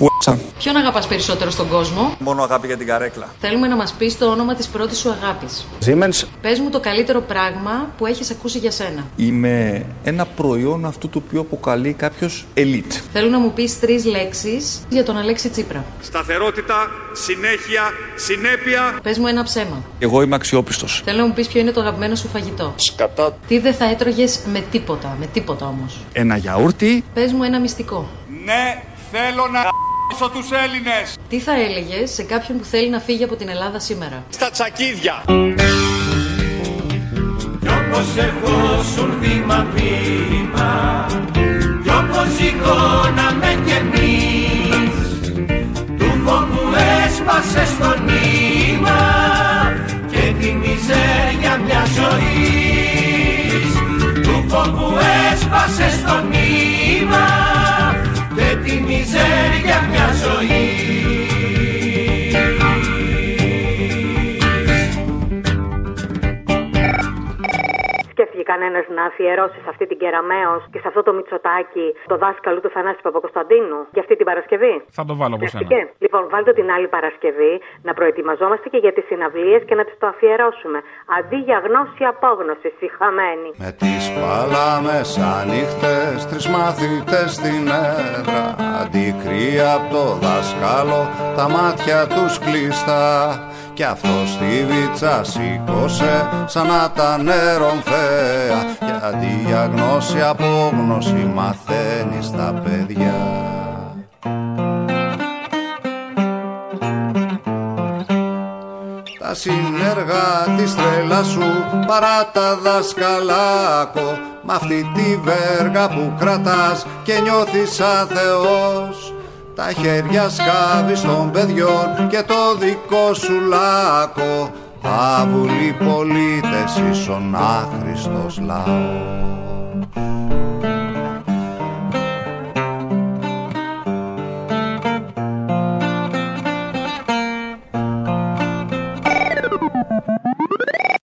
Ποιον αγαπάς περισσότερο στον κόσμο; Μόνο αγάπη για την καρέκλα. Θέλουμε να μας πεις το όνομα της πρώτης σου αγάπης. Siemens. Πες μου το καλύτερο πράγμα που έχεις ακούσει για σένα. Είμαι ένα προϊόν αυτού το οποίο αποκαλεί κάποιος elite. Θέλω να μου πεις τρεις λέξεις για τον Αλέξη Τσίπρα. Σταθερότητα, συνέχεια, συνέπεια. Πες μου ένα ψέμα. Εγώ είμαι αξιόπιστος. Θέλω να μου πεις ποιο είναι το αγαπημένο σου φαγητό. Σκατά. Τι δεν θα έτρωγες με τίποτα, με τίποτα όμως. Ένα γιαούρτι. Πες μου ένα μυστικό. Ναι, θέλω να ***σω τους Έλληνες. Τι θα έλεγε σε κάποιον που θέλει να φύγει από την Ελλάδα σήμερα; Στα τσακίδια. Κι όπως ερχόσουν βήμα βήμα Κι όπως σηκώναμε κι εμείς Του φόβου έσπασε στο νήμα Και τη μιζέρια μια ζωής Του φόβου έσπασε στο νήμα Και τη μιζέρια μια κανένας να αφιερώσει σε αυτή την Κεραμαίο και σε αυτό το Μητσοτάκι το δάσκαλο του Θανάση Παπακοσταντίνου για αυτή την Παρασκευή; Θα το βάλω από σένα. Σκέφτηκε. Λοιπόν, βάλτε την άλλη Παρασκευή να προετοιμαζόμαστε και για τις συναυλίες και να τις το αφιερώσουμε. Αντί για γνώση απόγνωσης, συχαμένη. Με τις παλάμες ανοιχτές Τρεις μαθητές στην έδρα Αντικρύα από το δάσκαλο Τα μάτια τους κλειστά Κι αυτό στη βίτσα σήκωσε Σαν να τα νερομφαία Και αντί για γνώση απόγνωση Μαθαίνει στα παιδιά. Τα συνεργά της τρέλα σου παρά τα δασκαλάκο Μ' αυτή τη βέργα που κρατάς και νιώθεις σαν Θεός Τα χέρια σκάβεις των παιδιών και το δικό σου λάκκο. Άβουλοι πολίτες ίσον άχρηστος λαός